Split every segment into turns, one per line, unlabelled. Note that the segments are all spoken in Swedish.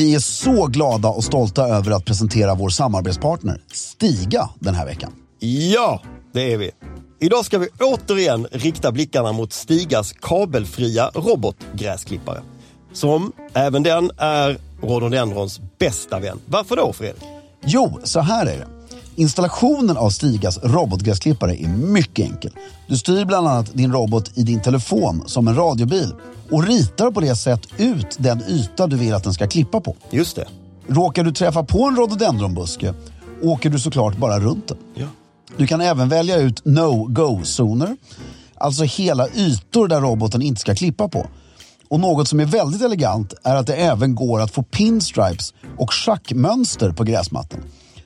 Vi är så glada och stolta över att presentera vår samarbetspartner Stiga den här veckan.
Ja, det är vi. Idag ska vi återigen rikta blickarna mot Stigas kabelfria robotgräsklippare. Som även den är rhododendrons bästa vän. Varför då Fredrik?
Jo, så här är det. Installationen av Stigas robotgräsklippare är mycket enkel. Du styr bland annat din robot i din telefon som en radiobil och ritar på det sätt ut den yta du vill att den ska klippa på.
Just det.
Råkar du träffa på en rhododendronbuske åker du såklart bara runt den.
Ja.
Du kan även välja ut no-go-zoner, alltså hela ytor där roboten inte ska klippa på. Och något som är väldigt elegant är att det även går att få pinstripes och schackmönster på gräsmattan.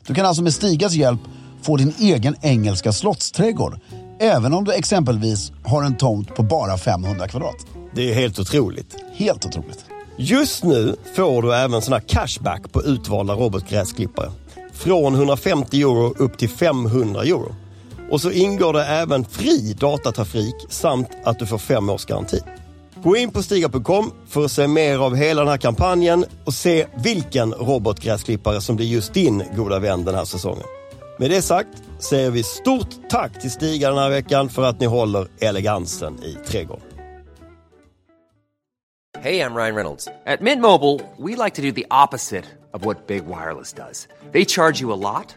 Du kan alltså med Stigas hjälp få din egen engelska slottsträdgård, även om du exempelvis har en tomt på bara 500 kvadrat.
Det är helt otroligt.
Helt otroligt.
Just nu får du även sån här cashback på utvalda robotgräsklippare. Från 150 euro upp till 500 euro. Och så ingår det även fri datatrafik samt att du får fem års garanti. Gå in på stiga.com för att se mer av hela den här kampanjen och se vilken robotgräsklippare som blir just din goda vän den här säsongen. Med det sagt säger vi stort tack till Stiga den här veckan för att ni håller elegansen i trädgården.
Hej, jag Ryan Reynolds. På Mint Mobile, we like to do the opposite of what Big Wireless does. They charge you a lot,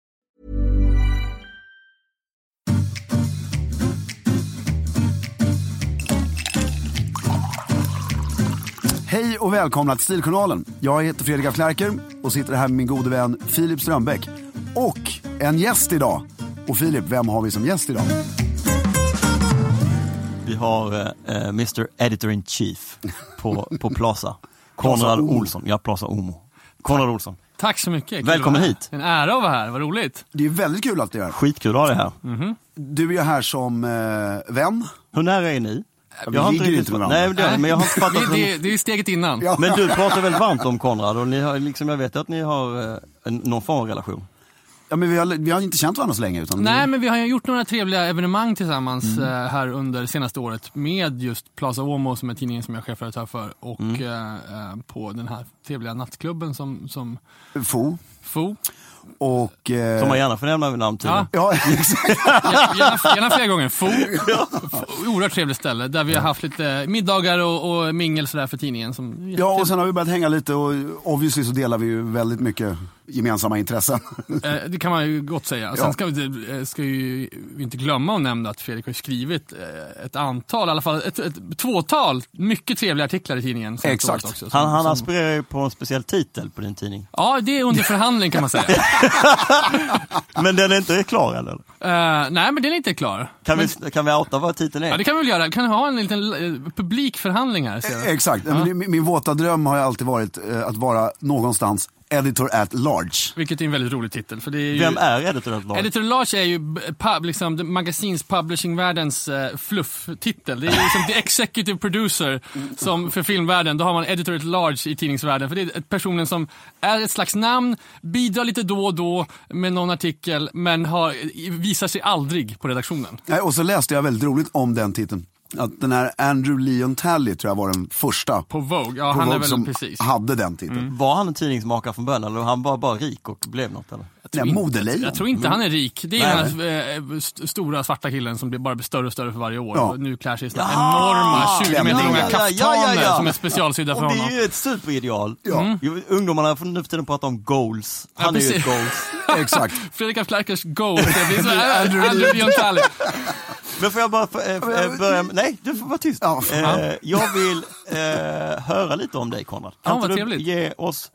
Hej och välkomna till Stiljournalen. Jag heter Fredrik af Klerker och sitter här med min gode vän Filip Strömbäck. Och en gäst idag. Och Filip, vem har vi som gäst idag?
Vi har eh, eh, Mr Editor in Chief på, på Plaza. Konrad. Olsson, ja Plaza Omo. Konrad Olsson.
Tack så mycket. Kul
Välkommen hit.
En ära att vara här, vad roligt.
Det är väldigt kul att du är här.
Skitkul att ha dig här.
Du är här som eh, vän.
Hur nära är ni?
Vi ligger inte med varandra.
Nej, det, men jag har inte fattat.
Det, det, det är steget innan.
Ja.
Men du pratar väl varmt om Konrad och ni har, liksom, jag vet att ni har eh, en, någon form av relation.
Ja, men vi, har, vi har inte känt varandra så länge. Utan
Nej, men vi har ju gjort några trevliga evenemang tillsammans
Mm.
eh, här under senaste året med just Plaza Omo som är tidningen som jag är chefredaktör för och
Mm.
eh, eh, på den här trevliga nattklubben som, som
Fo.
FO.
Och... Eh,
Som man gärna får nämna vid namn till.
Ja.
Ja, exakt.
Gärna, gärna, flera gånger. FO. Oerhört trevligt ställe där vi har haft lite middagar och, och mingel sådär för tidningen. Som
ja, och sen har vi börjat hänga lite och obviously så delar vi ju väldigt mycket gemensamma intressen.
Eh, Det kan man ju gott säga. Sen
Ja.
ska vi, inte- eh, ska ju vi inte glömma att nämna att Fredrik har skrivit eh, ett antal, i alla fall ett, ett tvåtal mycket trevliga artiklar i tidningen.
Exakt.
Också, som-
Han, han
som-
aspirerar ju på en speciell titel på din tidning.
Ja, det är under förhandling kan man säga.
Men den är inte klar eller?
Eh, nej, men den är inte klar.
Kan,
men,
vi, kan vi outa vad titeln är?
Ja, det kan vi väl göra. Kan vi ha en liten publik förhandling här?
Exakt. Men Min, min våta dröm har ju alltid varit att vara någonstans editor at large.
Vilket är en väldigt rolig titel. För det är ju...
Vem är editor at large?
Editor Large är ju pub, liksom, magasins publishing-världens uh, fluff-titel. Det är liksom the executive producer som för filmvärlden. Då har man Editor at Large i tidningsvärlden. För det är personen som är ett slags namn, bidrar lite då och då med någon artikel, men har, visar sig aldrig på redaktionen.
Nej, och så läste jag väldigt roligt om den titeln. Att den här Andrew Leon Talley tror jag var den första
På Vogue, ja
på
han är
Vogue
väl
som
precis.
hade den titeln.
Var han en tidningsmakare från början eller var han bara, bara rik och blev något eller?
Nej, modelejon.
Jag tror inte han är rik. Det är
Nej.
den här eh, st- stora svarta killen som blir bara blir större och större för varje år.
Ja.
Nu klär sig i såna enorma 20 meter långa
Ja,
ja,
kaftaner
ja, ja.
som är specialsydda för
Och det
honom.
är ju ett superideal.
Ja.
Ju- Ungdomarna får nu för tiden prata om goals. Han är ju ett goals.
Exakt.
Fredrik af Klerkers go. Det blir så Andrew Leon Talley.
Men får jag bara äh, äh, börja med, nej du får vara tyst.
Ja.
Eh, jag vill eh, höra lite om dig Konrad.
Ja,
Kan
vad
inte du
trevligt.
ge oss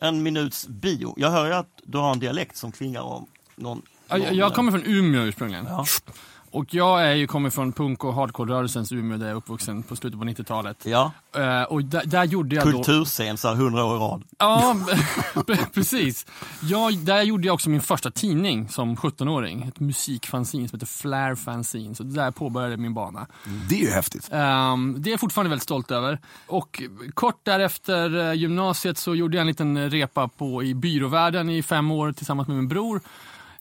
en minuts bio? Jag hör ju att du har en dialekt som klingar om någon...
Jag,
någon
jag kommer från Umeå ursprungligen.
Ja.
Och jag är ju, kommer från punk och hardcore-rörelsens Umeå där jag är uppvuxen på slutet på 90-talet.
Ja,
Eh, och där, där gjorde jag då...
kulturscen så här 100 år i rad.
Ja, precis. Jag, där gjorde jag också min första tidning som 17-åring. Ett musikfanzine som heter Flair Fanzine. Så där påbörjade min bana.
Det är ju häftigt.
Ehm, det är jag fortfarande väldigt stolt över. Och kort därefter eh, gymnasiet så gjorde jag en liten repa på, i byråvärlden i fem år tillsammans med min bror.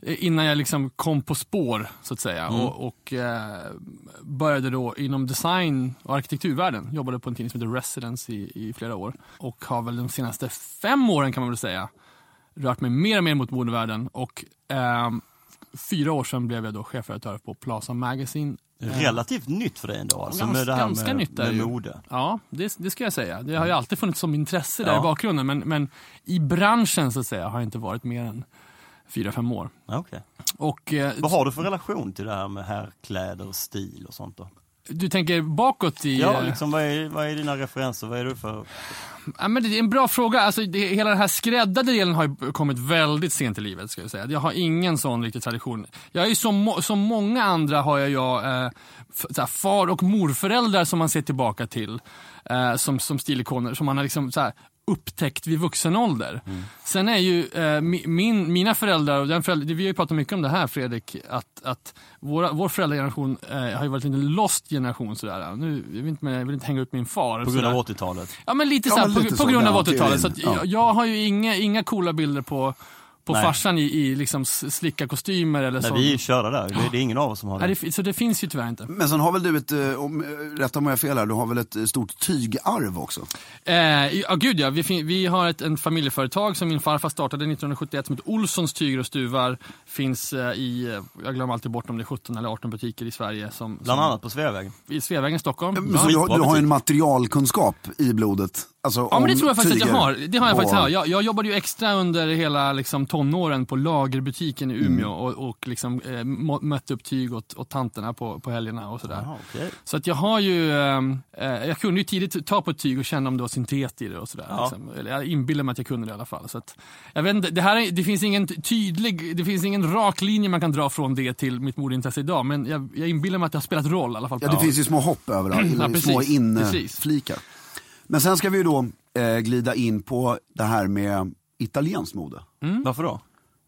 Eh, Innan jag liksom kom på spår, så att säga. Och, och eh, började då inom design och arkitekturvärlden. Jobbade på en tidning som heter Residence i, i flera år. Och har väl de senaste fem åren kan man väl säga rört mig mer och mer mot modevärlden. Och ehm, fyra år sedan blev jag då chefredaktör på Plaza Magazine
Relativt nytt för dig ändå, alltså
Ganska-
med det här
ganska
med,
nytt
med mode.
Ja, det, det ska jag säga. Det har ju alltid funnits som intresse där
Ja.
i bakgrunden. Men, men i branschen så att säga har jag inte varit mer än fyra, fem år.
Okej.
Och eh,
Vad har du för relation till det här med herrkläder och stil och sånt då?
du tänker bakåt i...
Ja,
eh,
liksom, vad, är, vad är dina referenser? Vad är du för...
Ja, men det är en bra fråga. Alltså, det, hela den här skräddade delen har ju kommit väldigt sent i livet. Ska jag, säga. jag har ingen sån riktig tradition. Jag är ju som, som många andra har jag, eh, här, far och morföräldrar som man ser tillbaka till. Eh, som, som stilikoner som man har liksom, så här, upptäckt vid vuxen ålder. Sen är ju eh, mi- min, mina föräldrar, och den förälder, vi har ju pratat mycket om det här Fredrik, att, att våra, vår föräldrageneration eh, har ju varit en lost generation. Sådär. Nu, jag, vill inte, jag vill inte hänga ut min far.
På grund av 80-talet?
Ja men lite
Ja,
så här,
men
på,
lite
på
så,
grund av
ja,
80-talet. Så
teorin.
att
Ja.
jag, jag har ju inga, inga coola bilder på, på
Nej.
farsan i, i liksom slicka kostymer eller
Nej,
så.
vi är körda där. Det, det är ingen av oss som har
Nej,
det.
det, fi- så det finns ju tyvärr inte.
Men sen har väl du ett, eh, om, eh, rätta mig om jag fel här, du har väl ett eh, stort tygarv också?
Eh, ja gud ja, vi, vi har ett en familjeföretag som min farfar startade 1971 som heter Olssons tyger och stuvar. Finns i, jag glömmer alltid bort om det är 17 eller 18 butiker i Sverige. Som,
Bland
som,
annat på Sveavägen.
I Sveavägen, Stockholm.
Men
Ja.
så du, har,
skitbra
du har ju en materialkunskap i blodet. Alltså,
Ja men det tror jag faktiskt att jag har. Det har jag
och-
faktiskt har. Jag, jag jobbade ju extra under hela liksom, tonåren på lagerbutiken i
Mm.
Umeå och, och liksom, eh, mötte upp tyg åt, åt tanterna på, på helgerna och sådär.
Jaha, okej.
Så att jag har ju, ehm, eh, jag kunde ju tidigt ta på ett tyg och känna om det var syntet i det och sådär.
Ja.
Liksom. Eller jag inbillar mig att jag kunde det i alla fall. Så att, jag vet inte, det, här är, det finns ingen tydlig, det finns ingen rak linje man kan dra från det till mitt modeintresse idag. Men jag, jag inbillar mig att det har spelat roll i alla fall.
Ja, det finns ju små hopp överallt,
Ja, precis.
små
Precis.
Men sen ska vi ju då eh, glida in på det här med italienskt mode.
Mm.
Varför då?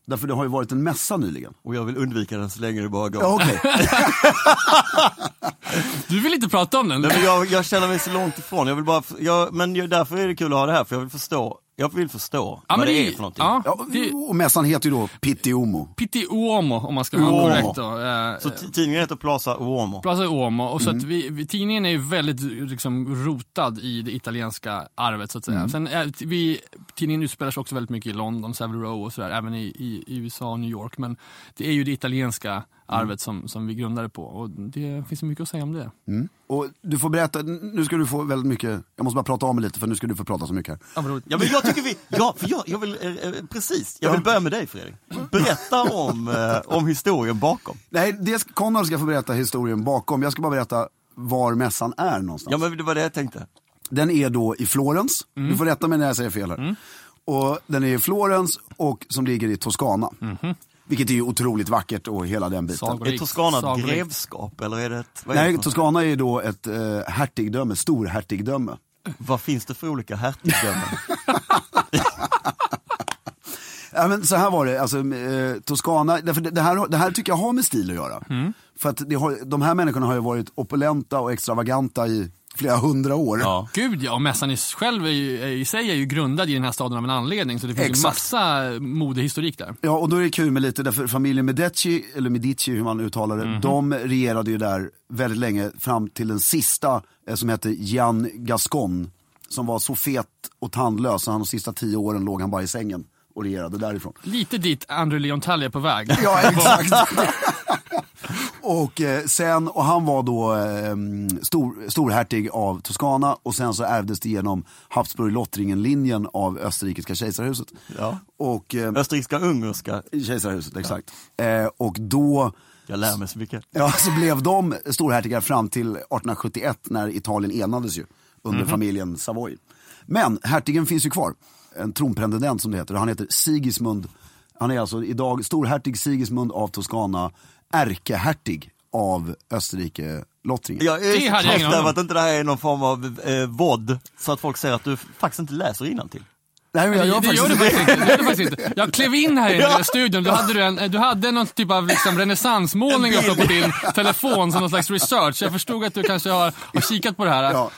Därför det har ju varit en mässa nyligen.
Och jag vill undvika den så länge det bara går.
Ja, okej.
Du vill inte prata om den?
Nej, men jag, jag känner mig så långt ifrån. Jag vill bara, jag, men därför är det kul att ha det här, för jag vill förstå, jag vill förstå
Ja,
vad
men
det
det-
är för någonting.
Ja,
Ja,
det,
och mässan heter ju då Pitti Uomo.
Pitti Uomo om man ska vara
Uomo.
korrekt då. Eh,
Så tidningen heter Plaza Uomo.
Plaza Uomo. Och så
Mm.
att vi, vi, tidningen är ju väldigt liksom, rotad i det italienska arvet så att säga.
Mm.
Sen är, vi, tidningen utspelar sig också väldigt mycket i London, Savile Row och sådär, även i, i, i USA och New York. Men det är ju det italienska. Arvet som, som vi grundade på och det finns ju mycket att säga om det.
Och du får berätta, nu ska du få väldigt mycket, jag måste bara prata om mig lite för nu ska du få prata så mycket här.
Ja,
men jag tycker vi, ja, för jag, jag vill, eh, eh, precis, jag vill börja med dig Fredrik. Berätta om, eh, om historien bakom.
Nej, det ska, Conrad ska få berätta historien bakom, jag ska bara berätta var mässan är någonstans.
Ja men det var det jag tänkte.
Den är då i Florens,
Mm.
du får rätta mig när jag säger fel här. Och den är i Florens och som ligger i Toscana. Vilket är ju otroligt vackert och hela den biten.
Sagor.
Är Toscana ett grevskap eller är det ett, vad, är
Nej, Toscana är då ett eh, hertigdöme, storhertigdöme.
vad finns det för olika hertigdömen?
Ja, men så här var det, alltså, eh, Toscana, därför det, det, här, det här tycker jag har med stil att göra.
Mm.
För att det har, de här människorna har ju varit opulenta och extravaganta i flera hundra år.
Ja.
Gud ja, och mässan i, själv är ju, i sig är ju grundad i den här staden av en anledning. Så det finns ju
Exakt.
massa modehistorik där.
Ja, och då är det kul med lite, därför familjen Medici, eller Medici hur man uttalar det,
Mhm.
de regerade ju där väldigt länge fram till den sista eh, som hette Jan Gascon. Som var så fet och tandlös så han de sista tio åren låg han bara i sängen och regerade därifrån.
Lite dit Andrew Leontalli är på väg.
Ja, exakt. och, eh, sen, och han var då eh, stor, storhertig av Toscana och sen så ärvdes det genom Habsburg-Lottringen-linjen av österrikiska kejsarhuset.
Ja.
Och, eh,
Österrikiska, ungerska,
kejsarhuset, exakt. Eh, och då
jag lär mig så mycket.
Ja, så blev de storhertigar fram till 1871 när Italien enades ju under familjen Savoy. Men hertigen finns ju kvar, en tronpretendent som det heter. Han heter Sigismund, han är alltså idag storhertig Sigismund av Toscana, ärkehertig av Österrike-lottningen.
Jag
Det
är
hade jag om.
att inte det här är någon form av eh, vod så att folk ser att du faktiskt inte läser till.
Nej, men jag, jag
det,
har
gör du
faktiskt...
inte. Det gör du faktiskt inte. Jag klev in här i här studion, du hade, du en, du hade någon typ av liksom renässansmålning uppe på din telefon som någon slags research. Jag förstod att du kanske har, har kikat på det här.
Ja.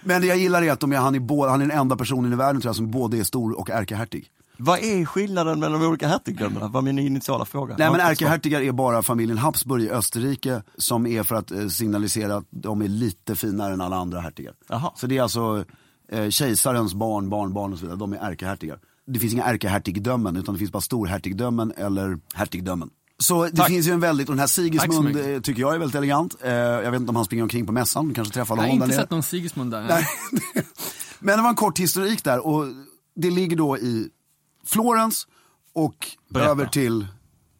Men det jag gillar är att de är, han, är både, han är den enda personen i världen tror jag som både är stor och ärkehertig.
Vad är skillnaden mellan de olika hertigdömena? var min initiala fråga.
Nej
Jag
men
har inte
ärkehertigar är bara familjen Habsburg i Österrike som är för att eh, signalisera att de är lite finare än alla andra hertigar.
Jaha.
Så det är alltså eh, kejsarens barn, barnbarn och så vidare, de är ärkehertigar. Det finns inga ärkehertigdömen utan det finns bara storhertigdömen eller hertigdömen. Så det finns ju en väldigt, och den här
Tack
Sigismund eh, tycker jag är väldigt elegant. Eh, jag vet inte om han springer omkring på mässan, du kanske träffar
Jag har
honom där
inte
nere.
sett någon Sigismund där.
Nej. Men det var en kort historik där och det ligger då i Florens och
Berätta.
över till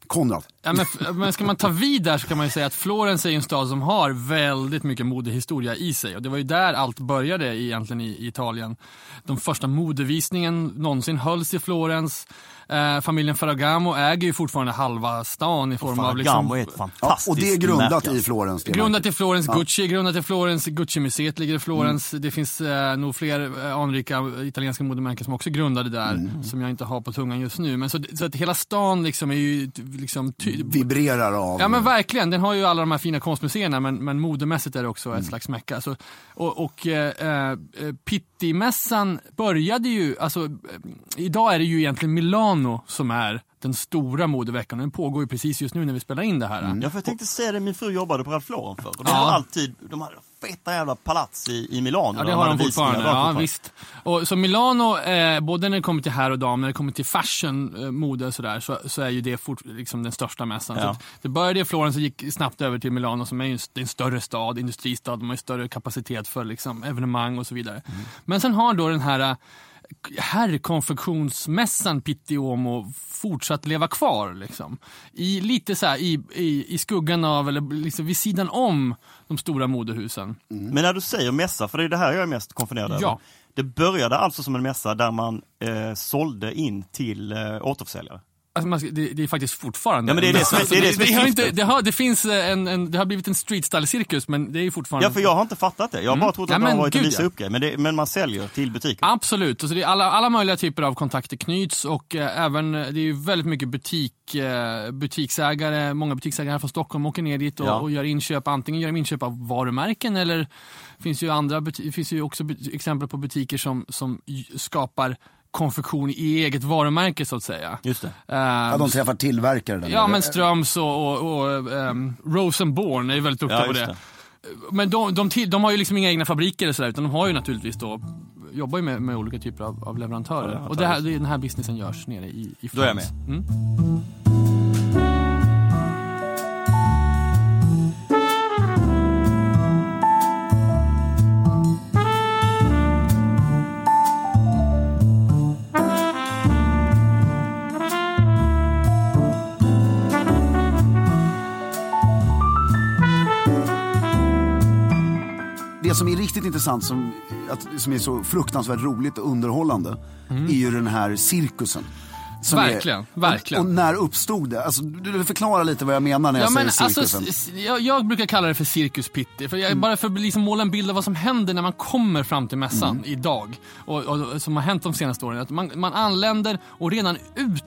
Konrad.
Ja, men, men ska man ta vid där så kan man ju säga att Florens är ju en stad som har väldigt mycket modehistoria i sig. Och det var ju där allt började egentligen i, i Italien. De första modevisningen någonsin hölls i Florens. Eh, familjen Ferragamo äger ju fortfarande halva stan i form av
Ferragamo
liksom,
är ett
Ja,
fantastiskt
och det är grundat i. Florens.
Grundat i Florens Gucci, grundat i Florens Gucci-museet ligger i Florens. Det finns eh, nog fler eh, anrika italienska modemärken som också är grundade där, som jag inte har på tungan just nu. Men så, så att hela stan liksom är ju liksom ty-
Vibrerar av.
Ja men verkligen, den har ju alla de här fina konstmuseerna men, men modemässigt är det också ett slags mecka. Så, och och eh, eh, Pitti-mässan började ju, alltså eh, idag är det ju egentligen Milano som är den stora modeveckan och den pågår ju precis just nu när vi spelar in det här.
Ja, för jag tänkte säga det, min fru jobbade på Ralph Lauren förr. De
Ja.
har alltid, de hade feta jävla palats i, i Milano.
Ja det har
hade
de
visningar.
fortfarande, ja
fortfarande.
visst. Och, så Milano, eh, både när det kommer till herr och dam, när det kommer till fashion, eh, mode och sådär, så, så är ju det fort, liksom den största mässan.
Ja.
Det började i Florens och gick snabbt över till Milano som är ju en, en större stad, industristad, de har ju större kapacitet för liksom, evenemang och så vidare.
Mm.
Men sen har då den här eh, herrkonfektionsmässan Pitti Uomo fortsatt leva kvar. Liksom. I, lite så här, i, i, i skuggan av, eller liksom vid sidan om de stora modehusen.
Men när du säger mässa, för det är det här jag är mest konfunderad
Ja.
över. Det började alltså som en mässa där man eh, sålde in till eh, återförsäljare.
Alltså man, det, det är faktiskt fortfarande...
Ja, men det är det som är- det är det som är
det, har
syftet.
inte, det, har, det, finns en, en, det har blivit en street style-cirkus, men det är ju fortfarande...
Ja, för jag har inte fattat det. Jag har bara trott
Ja,
att det
men
har varit
gud,
visa
ja.
upp grejer. Men, det, men man säljer till butiker.
Absolut, alltså det är alla, alla möjliga typer av kontakter knyts och eh, även, det är ju väldigt mycket butik, eh, butiksägare, många butiksägare här från Stockholm åker ner dit och,
Ja.
och gör inköp, antingen gör de inköp av varumärken eller finns ju andra, finns ju också exempel på butiker som, som skapar konfektion i eget varumärke så att säga.
Just det.
Eh,
Ja, de träffar tillverkare där
Ja men Ströms och, och, och um, Rosenborn är ju väldigt duktiga
Ja,
på det. Men de, de, till, de har ju liksom inga egna fabriker och sådär, utan de har ju naturligtvis då, jobbar ju med, med olika typer av, av leverantörer.
Ja,
och det här, den här businessen görs nere i, i
Då är jag med.
Mm.
Det som är riktigt intressant, som, att, som är så fruktansvärt roligt och underhållande, är ju den här cirkusen.
Mm. Verkligen,
är,
verkligen.
Och, och när uppstod det? Alltså, du vill förklara lite vad jag menar när jag
Ja, men
säger
alltså,
cirkusen.
s- jag, jag brukar kalla det för cirkus pitti, för jag, bara för att liksom måla en bild av vad som händer när man kommer fram till mässan idag. Och, och, som har hänt de senaste åren. Att man, man anländer och redan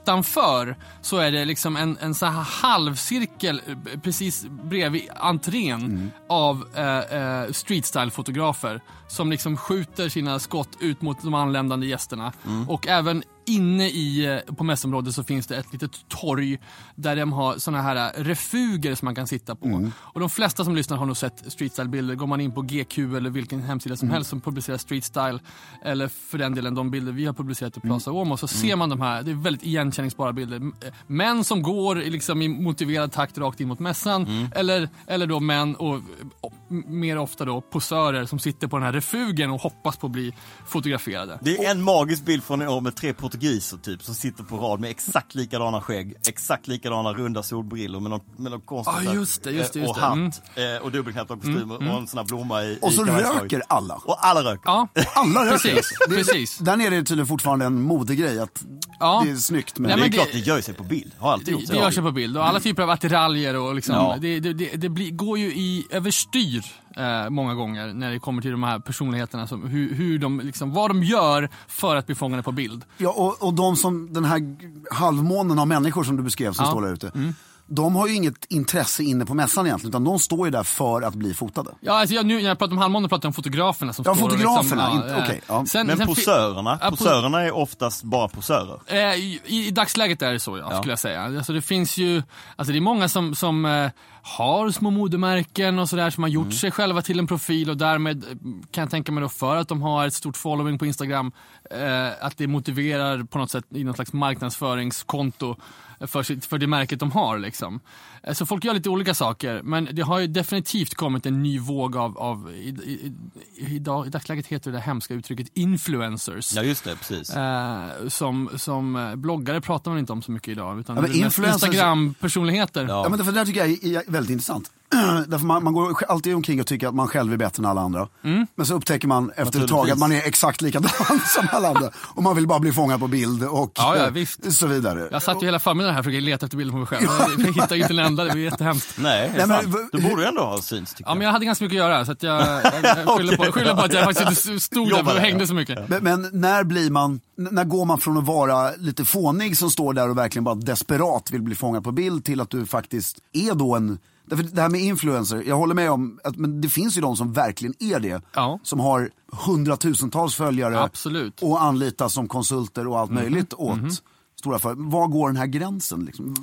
utanför så är det liksom en, en så här halvcirkel eh, precis bredvid entrén av eh, eh, street style-fotografer som liksom skjuter sina skott ut mot de anländande gästerna. Och även inne i, eh, på mässområdet så finns det ett litet torg där de har såna här eh, refuger som man kan sitta på. Och de flesta som lyssnar har nog sett street style-bilder. Går man in på GQ eller vilken hemsida som helst som publicerar street style, eller för den delen de bilder vi har publicerat i Plaza Åmo, så ser man de här, det är väldigt igenkänningsbara bilder. Eh, Män som går i liksom i motiverad takt rakt in mot mässan, eller, eller då män och, och mer ofta då posörer som sitter på den här refugen och hoppas på att bli fotograferade.
Det är en magisk bild från i år med tre portugiser typ som sitter på rad med exakt likadana skägg, exakt likadana runda solbrillor med någon, med någon konstig här,
just det, just det,
eh,
just
och
det. Mm.
hatt eh, och dubbelknappad kostym och en sån här blomma i
Och så
i
röker alla.
Och alla röker.
Ja,
Alla röker.
precis.
Det-
precis.
Där nere är det tydligen fortfarande en modegrej att
Ja.
det är snyggt. Men
Nej,
Det är
men
klart,
det-
gör sig på bild. Har alltid gjort
Det, det gör sig på bild och alla typer av attiraljer och liksom,
Ja.
det, det, det, det blir, går ju i överstyr eh, många gånger när det kommer till de här personligheterna, som, hur, hur de, liksom, vad de gör för att bli fångade på bild.
Ja, och, och de som, den här halvmånen av människor som du beskrev som
Ja.
står där ute.
Mm.
De har ju inget intresse inne på mässan egentligen, utan de står ju där för att bli fotade.
Ja, alltså jag, nu när jag pratar om halvmånen pratar jag om fotograferna som
Ja,
står och
fotograferna,
liksom,
inte-
eh,
okej, ja.
sen-
Men
sen
posörerna,
Ja, po-
posörerna är oftast bara posörer.
Eh, i, I dagsläget är det så, ja, skulle jag säga. Alltså, det finns ju, alltså, det är många som, som eh, har små modemärken och sådär som har gjort sig själva till en profil och därmed eh, kan jag tänka mig då för att de har ett stort following på Instagram, eh, att det motiverar på något sätt i någon slags marknadsföringskonto för, sitt, för det märket de har. Liksom. Eh, Så folk gör lite olika saker, men det har ju definitivt kommit en ny våg av, av i, i, i, idag, i dagsläget heter det, det hemska uttrycket influencers.
Ja just det, precis.
Eh, som, som eh, bloggare pratar man inte om så mycket idag. Utan
Ja, influencers-
Instagram-personligheter.
Ja.
Ja, men för det där tycker jag är, är väldigt intressant. Därför man, man går alltid omkring och tycker att man själv är bättre än alla andra.
Mm.
Men så upptäcker man efter ett tag att man är exakt likadan som alla andra. Och man vill bara bli fångad på bild och
Ja, ja,
eh,
visst.
så vidare.
Jag satt ju hela förmiddagen här och försökte leta efter bilder på mig själv. Jag hittade ju inte en enda, det var jättehemskt.
Nej,
Nej, men
Då borde du ändå ha syns tycker
Ja, men jag hade ganska mycket att göra så att jag, jag, jag skyller, på, skyller på att jag faktiskt inte stod där och hängde
ja.
så mycket.
Men, men när blir man, när går man från att vara lite fånig som står där och verkligen bara desperat vill bli fångad på bild till att du faktiskt är då en Därför det här med influencer, jag håller med om att men det finns ju de som verkligen är det.
Ja.
Som har hundratusentals följare
Absolut.
Och anlitas som konsulter och allt möjligt åt stora företag. Var går den här gränsen? Liksom?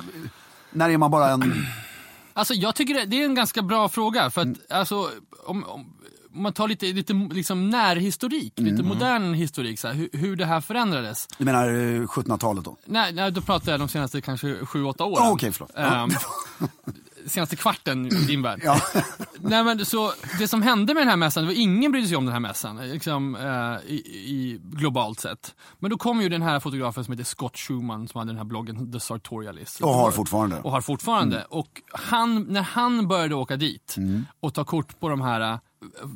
När är man bara en...
Alltså jag tycker det, det är en ganska bra fråga. För att alltså, om, om, om man tar lite, lite liksom närhistorik, lite modern historik, så här, hur, hur det här förändrades.
Du menar eh, 1700-talet då?
Nej, nej, då pratar jag de senaste kanske 7-8 åren.
Ah, okej, förlåt.
Ehm, senaste kvarten i din värld.
Ja.
Nej, men så, det som hände med den här mässan, det var ingen brydde sig om den här mässan, liksom, eh, i, i, globalt sett. Men då kom ju den här fotografen som heter Scott Schumann som hade den här bloggen The Sartorialist.
Och har fortfarande.
Och har fortfarande. Och han, när han började åka dit och ta kort på de här, eh,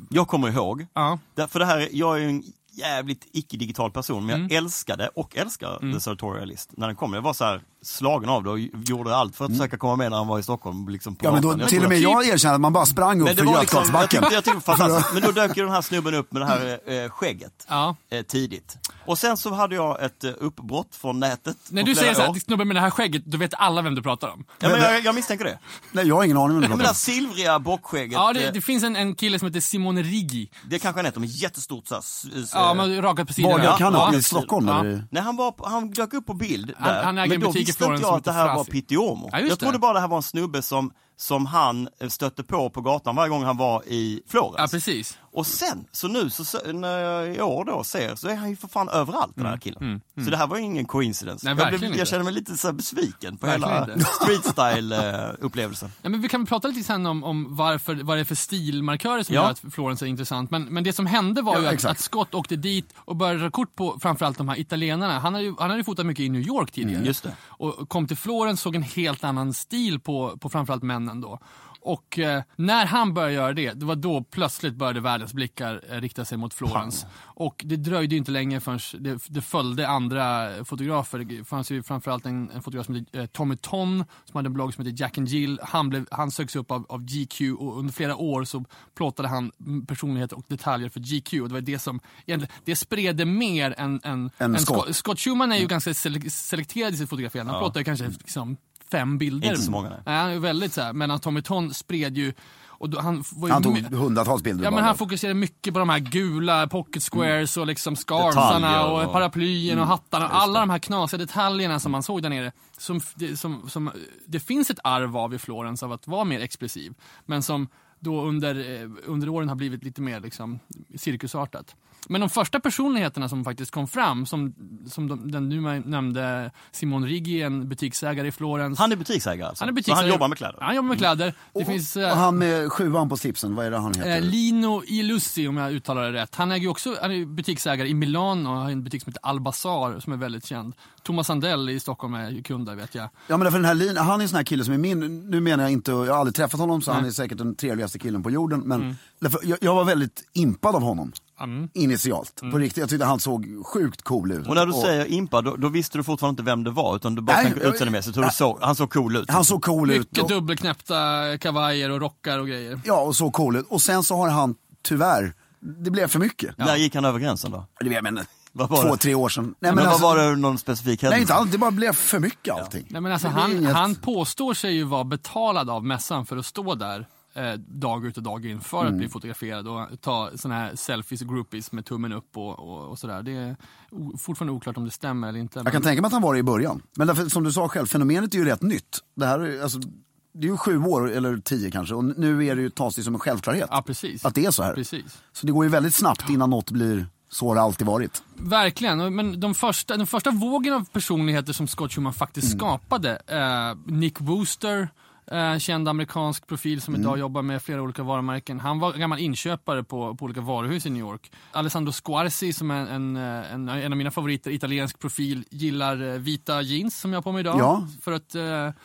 Jag kommer ihåg,
ja,
för det här, är- jag är ju en jävligt icke-digital person, men
Mm.
jag älskade och älskar The Sartorialist när den kom. Jag var så här slagen av det och gjorde allt för att försöka komma med när han var i Stockholm. Liksom på
Mm. Ja men då,
Jag
till och med
att-
jag erkänner att man bara sprang upp för
liksom,
Götgatsbacken.
fantastiskt. Men då dök ju den här snubben upp med det här eh, skägget
ja.
eh, tidigt. Och sen så hade jag ett eh, uppbrott från nätet.
När du säger så här,
år.
till snubben med det här skägget, då vet alla vem du pratar om.
Ja, men jag, jag misstänker det.
Nej, jag har ingen aning om det.
Men det där silvriga bockskägget,
Ja, det,
eh,
det finns en, en kille som heter Simone Riggi.
det kanske han heter, med jättestort så här, s- s-
Ja, har rakat på
Var
sidorna.
dök han
ja.
upp? I Stockholm
Ja.
Nej, han, var, på- han dök upp på bild
Han-
där.
han äger
men
en
då visste inte jag att det här var. Pitiomo.
Ja,
jag trodde
det.
bara det här var en snubbe som, som han stötte på på gatan varje gång han var i Florens.
Ja, precis.
Och sen, så nu så, när jag i år då ser, så är han ju för fan överallt den här killen. Så det här var ju ingen coincidence.
Mm, Nej,
jag, blev, jag känner mig lite så besviken på
Verkligen
hela
inte.
street style eh.
Ja, men vi kan prata lite sen om, om varför, vad det är för stilmarkörer som
Ja.
gör att Florens är intressant. Men, men det som hände var
Ja,
ju att, att Scott åkte dit och började ta kort på framförallt de här italienarna. Han hade ju, han hade ju fotat mycket i New York tidigare.
Mm, just det.
Och kom till Florens såg en helt annan stil på, på framförallt männen då. Och eh, när han började göra det, det var då plötsligt började världens blickar eh, rikta sig mot Florens. Och det dröjde inte länge förrän det, det följde andra fotografer. Det fanns ju framförallt en, en fotograf som heter eh, Tommy Ton som hade en blogg som heter Jack and Jill. Han, blev, han söks upp av, av GQ och under flera år så plåtade han mm, personligheter och detaljer för GQ. Och det var det som det spred mer än, än,
Än
än
Scott.
Scott. Schumann är ju ganska sele- selekterad i sitt fotograferande. Han plåtar ju kanske liksom fem bilder.
Inte så många, nej.
han är väldigt så här, medan Tommy Ton spred ju, och då, han var ju
Han tog hundratals bilder.
Ja men han fokuserade mycket på de här gula pocket squares och liksom scarfsarna och,
och-
paraplyen och hattarna. Alla de här knasiga detaljerna som man såg där nere. Som, som, som, det finns ett arv av i Florens av att vara mer expressiv. Men som då under, eh, under åren har blivit lite mer liksom, cirkusartat. Men de första personligheterna som faktiskt kom fram, som, som de, den du nämnde, Simon Riggi, en butiksägare i Florens.
Han är butiksägare alltså?
Han är
Så
butiksägare.
han jobbar med kläder?
Han jobbar med kläder. Det finns... eh,
Och han med sjuan på slipsen, vad är det han heter?
Eh, Lino Ilussi om jag uttalar det rätt. Han äger ju också, han är butiksägare i Milano och har en butik som heter Albazar som är väldigt känd. Thomas Andell i Stockholm är kund där vet jag.
Ja men för den här Lin, han är en sån här kille som är min, nu menar jag inte, jag har aldrig träffat honom så han är säkert den trevligaste killen på jorden. Men
Mm.
därför, jag, jag var väldigt impad av honom. Initialt. På riktigt, jag tyckte han såg sjukt cool ut.
Och när du säger impa, då, då visste du fortfarande inte vem det var utan du bara
Nej,
tänkte utseendemässigt hur du såg, han såg cool ut.
Han såg cool ut.
Mycket
och-
dubbelknäppta kavajer och rockar och grejer.
Ja, och så cool ut. Och sen så har han tyvärr, det blev för mycket.
När gick han över gränsen då?
Det jag menar, två,
det?
tre år sedan. Nej,
Men,
alltså-
vad var det någon specifik händelse?
Nej, inte alls. Det bara blev för mycket allting.
Nej, men alltså, han,
inget-
han påstår sig ju vara betalad av mässan för att stå där eh, dag ut och dag in för
Mm.
att bli fotograferad och ta såna här selfies och groupies med tummen upp och, och, och sådär. Det är fortfarande oklart om det stämmer eller inte.
Jag kan tänka mig att han var det i början. Men därför, som du sa själv, fenomenet är ju rätt nytt. Det här är, alltså, det är ju sju år, eller tio kanske, och nu är det ju, tas det som en självklarhet.
Ja, precis.
Att det är så här.
Precis.
Så det går ju väldigt snabbt innan något blir så har det alltid varit.
Verkligen, men de första, den första vågen av personligheter som Scott Schumann faktiskt
Mm.
skapade, eh, Nick Wooster, eh, känd amerikansk profil som
Mm.
idag jobbar med flera olika varumärken. Han var gammal inköpare på, på olika varuhus i New York. Alessandro Squarci som är en, eh, en, en av mina favoriter, italiensk profil, gillar eh, vita jeans som jag har på mig idag.
Ja.
För att, eh,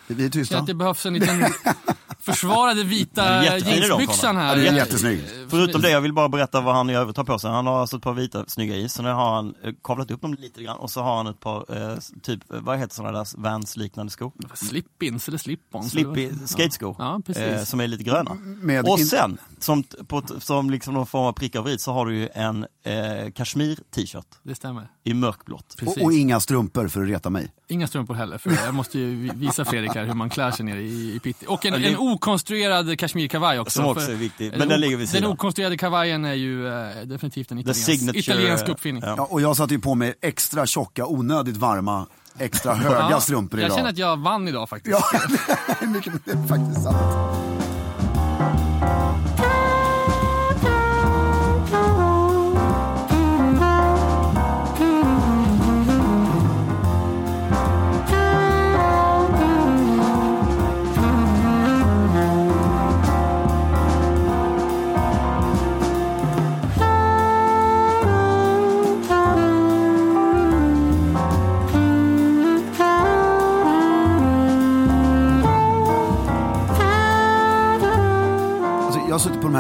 Vi är tysta.
att det behövs en liten försvarade vita jeansbyxan här.
Ja, det är jättesnyggt.
Förutom det, jag vill bara berätta vad han i övrigt har på sig. Han har alltså ett par vita snygga is, sen har han kavlat upp dem lite grann och så har han ett par, eh, typ, vad heter sådana där Vans-liknande skor?
Slip-ins eller slip-ons.
Slippy? Skateskor,
Ja,
eh, som är lite gröna.
Med
och sen, som, på, som liksom någon form av prick över i, så har du ju en eh, kashmir-t-shirt
Det stämmer.
i mörkblått.
Och, och inga strumpor för att reta mig.
Inga strumpor heller, för jag måste ju vi- visa Fredrik här hur man klär sig nere i, i pitti. Och en, en okonstruerad kashmirkavaj också.
Som också är viktig, men
den,
ligger vid sidan.
Den okonstruerade kavajen är ju eh, definitivt en italiensk,
signature,
italiensk uppfinning.
ja.
Ja, och jag satte ju på mig extra tjocka, onödigt varma, extra höga
Ja,
strumpor
jag
idag.
känner att jag vann idag faktiskt.
Ja, det är mycket det är faktiskt sant.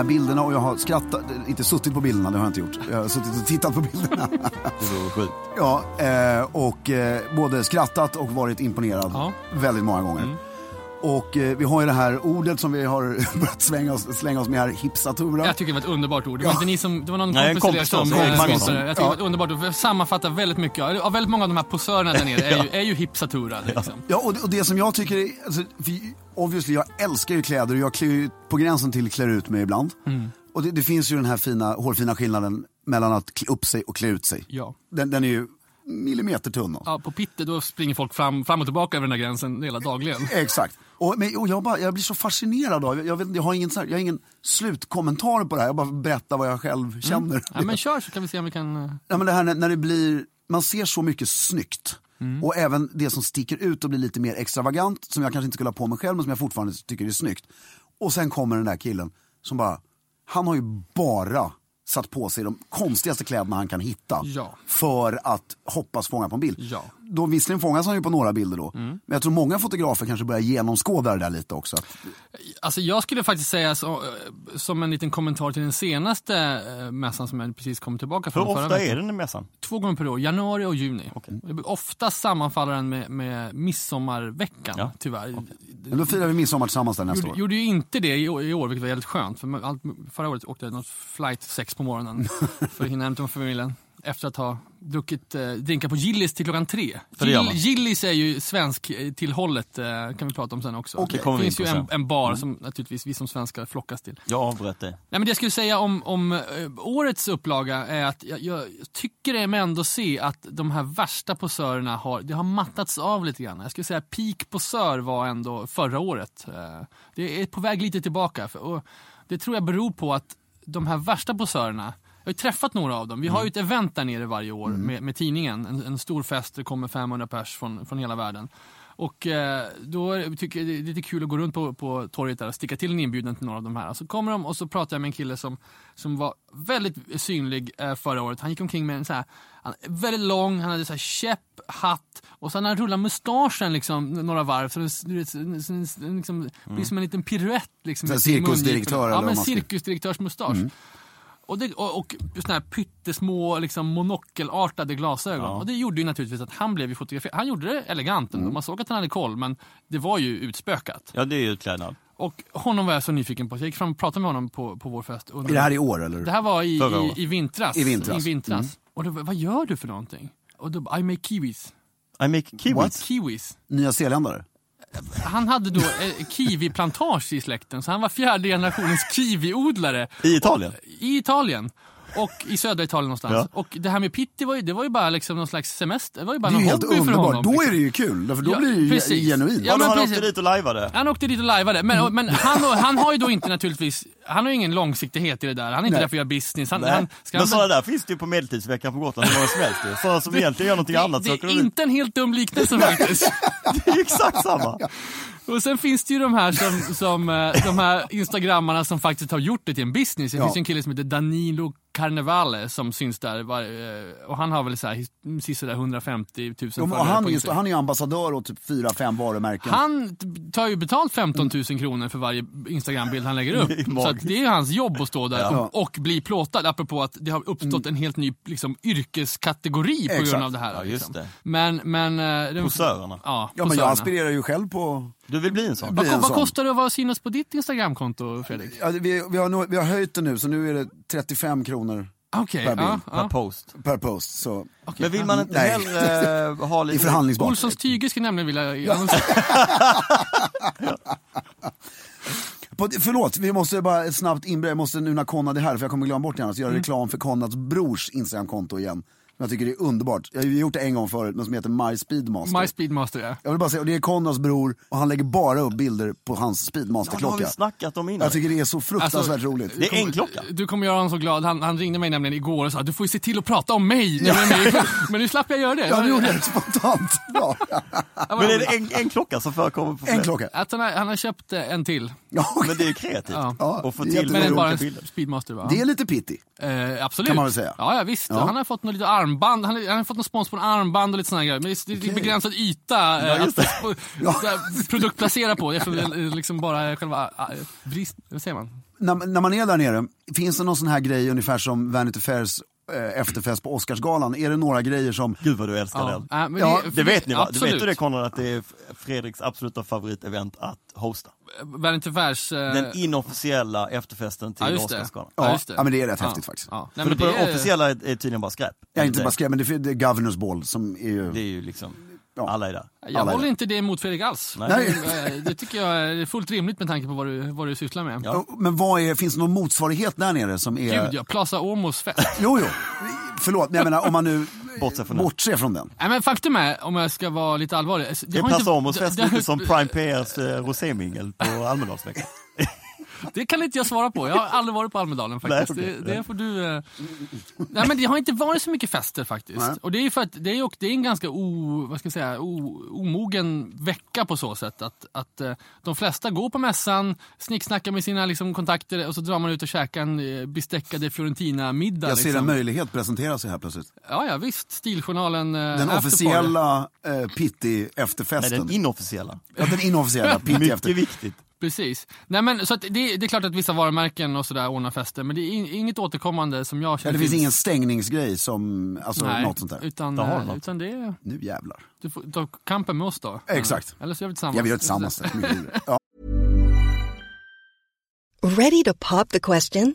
Här bilderna och jag har skrattat, inte suttit på bilderna, det har jag inte gjort. Jag har suttit och tittat på bilderna.
Det vore sjukt.
Ja, eh, och eh, både skrattat och varit imponerad
Ja.
väldigt många gånger. Och eh, vi har ju det här ordet som vi har börjat svänga oss, slänga oss med här, hipsatura.
Jag tycker det var ett underbart ord. Det var
Ja.
inte ni som, det var någon
Nej,
kompis till er
kompis
som myntade det. Jag tycker det var ett underbart ord. för Det sammanfattar väldigt mycket. Ja, väldigt många av de här posörerna där nere är ju, är ju hipsaturade. Liksom.
Ja, och det, och det som jag tycker är, alltså, obviously jag älskar ju kläder och jag klär ju på gränsen till klär ut mig ibland.
Mm.
Och det, det finns ju den här fina, hårfina skillnaden mellan att klä upp sig och klä ut sig.
Ja.
Den, den är ju millimeter tunn.
Ja, på Pitte då springer folk fram, fram och tillbaka över den här gränsen hela dagligen.
Exakt. Och, men, och jag, bara, jag blir så fascinerad av, jag, vet, jag, har ingen, jag har ingen slutkommentar på det här, jag bara berättar vad jag själv känner.
Mm. Ja, men kör så kan vi se om vi kan... eh,
Ja, men det här när, när det blir, man ser så mycket snyggt. Och även det som sticker ut och blir lite mer extravagant, som jag kanske inte skulle ha på mig själv, men som jag fortfarande tycker är snyggt. Och sen kommer den där killen som bara, han har ju bara satt på sig de konstigaste kläderna han kan hitta.
Ja.
För att hoppas fånga på en bild.
Ja.
Då, visserligen fångas han ju på några bilder då. Men jag tror många fotografer kanske börjar genomskåda det där lite också. Att,
Alltså jag skulle faktiskt säga så, eh, som en liten kommentar till den senaste eh, mässan som jag precis kom tillbaka
Hur
från förra
ofta
veckan.
är den i mässan?
Två gånger per år, januari och juni. Okay. Ofta sammanfaller den med, med midsommarveckan,
Ja.
tyvärr.
men då firar vi midsommar tillsammans där nästa
Gjorde,
år.
gjorde ju inte det i år, i år, vilket var jävligt skönt. För allt, förra året åkte jag något flight sex på morgonen för att hinna hämta familjen. Efter att ha druckit eh, drinkar på Gillis till klockan tre.
Det
Gill. Gillis är ju svensk tillhållet, eh, kan vi prata om sen också.
Okej.
Det
det finns
in
ju en, en bar som naturligtvis vi som svenskar flockas till.
Jag avbröt dig.
Nej, men det jag skulle säga om, om eh, årets upplaga är att jag, jag tycker mig ändå se att de här värsta posörerna har, det har mattats av lite grann. Jag skulle säga peak posör var ändå förra året. Eh, Det är på väg lite tillbaka. För, det tror jag beror på att de här värsta posörerna har ju träffat några av dem. Vi har ju ett event där nere varje år med, med tidningen. En, en stor fest, det kommer 500 pers från, från hela världen. Och eh, då tycker jag det är lite kul att gå runt på, på torget där och sticka till en inbjudan till några av de här. Så kommer de och så pratar jag med en kille som, som var väldigt synlig eh, förra året. Han gick omkring med en så här, han, väldigt lång, han hade så här käpp, hatt och sen han rullat mustaschen liksom några varv så så- liksom, blir som en liten piruett. Liksom,
cirkusdirektör,
Ja, men cirkusdirektörsmustasch. Och, det, och, och såna här pyttesmå liksom, monokelartade glasögon. Och det gjorde ju naturligtvis att han blev fotograferad. Han gjorde det elegant ändå. Man såg att han hade koll men det var ju utspökat.
Ja, det är ju utklädnad.
Och honom var jag så nyfiken på så jag gick fram och pratade med honom på, på vår fest. Och
Är det här i år eller?
det här var i,
Förra
i,
året.
i vintras.
I vintras. Mm.
Och då, vad gör du för någonting? Och då, I make kiwis.
I make kiwis.
Kiwis.
Nya Zeeländare?
Han hade då eh, kiwiplantage i släkten, så han var fjärde generationens kiwiodlare.
I Italien?
I Italien. Och i södra Italien någonstans.
Ja.
Och det här med pitti var ju, det var ju bara liksom någon slags semester. Det var ju bara
Det är
någon hobby för honom.
Då
liksom.
är det ju kul, för då
Ja,
blir det ju
precis.
genuint.
Ja, men
han
precis.
åkte dit och lajvade.
Han åkte dit och lajvade, men, men han, han har ju då inte naturligtvis, han har ju ingen långsiktighet i det där. Han är inte
Nej.
där för att göra business. Han,
Nej.
han, ska
Men
han,
sådana där finns det ju på medeltidsveckan på Gotland hur många som helst. Sådana som egentligen gör någonting annat.
det,
så
det är inte en helt dum liknelse faktiskt.
Det är ju exakt samma.
Och sen finns det ju de här som, som eh, de här instagrammarna som faktiskt har gjort det till en business. Det
Ja.
finns ju en kille som heter Danilo Carnevale som syns där var, eh, och han har väl så här, sisådär 150 000
Jo, men
följare
och han,
på
är ju,
Instagram.
han är ju ambassadör åt typ fyra, fem varumärken.
Han tar ju betalt 15 000 kronor för varje Instagrambild han lägger upp.
Det
så det är ju hans jobb att stå där
Ja.
och, och bli plåtad. Apropå att det har uppstått en helt ny liksom, yrkeskategori på
Exakt.
grund av det här.
Ja, just
liksom.
det.
Men, men... eh, de-
Posörerna.
Ja,
ja, men jag aspirerar ju själv på...
Du vill bli en sån?
Bli
Vad,
en
vad
sån.
kostar det att vara synas på ditt Instagramkonto, Fredrik?
Ja, vi, vi, har, vi har höjt det nu, så nu är det 35 kronor
Okej,
Per bild,
ja,
Per post.
per post. Så.
Men vill man inte
Nej.
hellre eh, ha
I
lite...
förhandlingsbart.
Olssons tyger skulle nämligen vilja.
På, förlåt, vi måste bara ett snabbt inbrott. Jag måste nu när Konrad är här, för jag kommer glömma bort det annars, göra reklam för Konrads brors Instagramkonto igen. Som jag tycker det är underbart. Jag har gjort det en gång förut, men som heter My Speedmaster.
My Speedmaster, ja.
Jag vill bara säga, och det är Konrads bror och han lägger bara upp bilder på hans
Ja, det har
Speedmaster-klocka.
vi snackat om innan.
jag tycker det är så fruktansvärt
Alltså,
roligt.
Det är en klocka.
Du kommer göra honom så glad. Han, han ringde mig nämligen igår och sa du får ju se till att prata om mig. med." Men nu slapp jag göra det.
Ja, du gjorde det spontant.
Var-
Men är det en, en klocka som förekommer på
En klocka.
Att han, har, han har köpt eh, en till.
Ja.
Men det är ju kreativt.
Ja.
Ja,
Och få
det är
till.
Men det är bara en. Speedmaster va?
Det är lite pitty.
Eh, absolut.
Kan man väl säga.
Ja, ja visst.
Ja.
Han har fått något litet armband. Han, har- han har fått någon spons på en armband och lite såna grejer. Men det är, är begränsad yta eh,
just
att att produktplacera på. Det är liksom bara själva eh, brist... Vad säger man?
När, när man är där nere, finns det någon sån här grej ungefär som Vanity Fairs eh, efterfest på Oscarsgalan? Är det några grejer som...
Gud vad du älskar den.
Ja, men
Ja,
Det vet ni va? Du
Absolut.
vet du det Konrad att det är Fredriks absoluta favoritevent att hosta?
Vanity Fairs... eh,
Den inofficiella efterfesten till
ja, det.
Oscarsgalan.
Ja,
Ja,
just det.
ja, men det är rätt häftigt faktiskt.
Ja. Nej,
För det,
det
på
är-
officiella är, tydligen bara skräp.
Är inte
Det-
bara skrev, men det är, det är Governors Ball som är ju...
Det är ju liksom,
Ja.
alla är där.
Jag
Alla
håller
det.
inte det emot Fredrik alls.
Nej.
Eh, Det tycker jag är fullt rimligt med tanke på vad du, vad du sysslar med.
Ja.
Men vad är, finns det någon motsvarighet där nere som är...
Gud ja, Plaza Omos fest.
Jo, jo. Förlåt, men jag menar om man nu
Bortser från det.
bortser från den.
Nej, men faktum är, om jag ska vara lite allvarlig. Det,
Det är
har inte-
Plaza Omos fest
det- det-
lite som Prime PRs eh, rosémingel på Almedalsveckan.
Det kan inte jag svara på. Jag har aldrig varit på Almedalen faktiskt.
Nej, okej.
det, det får du... eh. Nej men det har inte varit så mycket fester faktiskt.
Nej.
Och det är ju för att det är, det är en ganska o, vad ska jag säga, o, omogen vecka på så sätt att, att eh, de flesta går på mässan, snicksnackar med sina liksom, kontakter och så drar man ut och käkar en eh, besteckade Fiorentina-middag.
Jag ser
liksom.
en möjlighet presentera sig här plötsligt.
Ja, ja visst. Stiljournalen.
Den officiella eh, Pitti
Nej, den inofficiella.
ja, den inofficiella Pitti
Mycket viktigt.
Precis. Nej, men, så att det, det är klart att vissa varumärken och sådär ordnar fester, men det är in, inget återkommande som jag
Ja,
känner
det finns
till.
ingen stängningsgrej som, alltså
Nej,
något sånt där.
Utan,
du
eh,
något.
utan det är,
Nu jävlar.
du får ta kampen med oss då.
Exakt.
Eller så gör vi tillsammans.
Ja, vi gör tillsammans. Ja.
Ready to pop the question?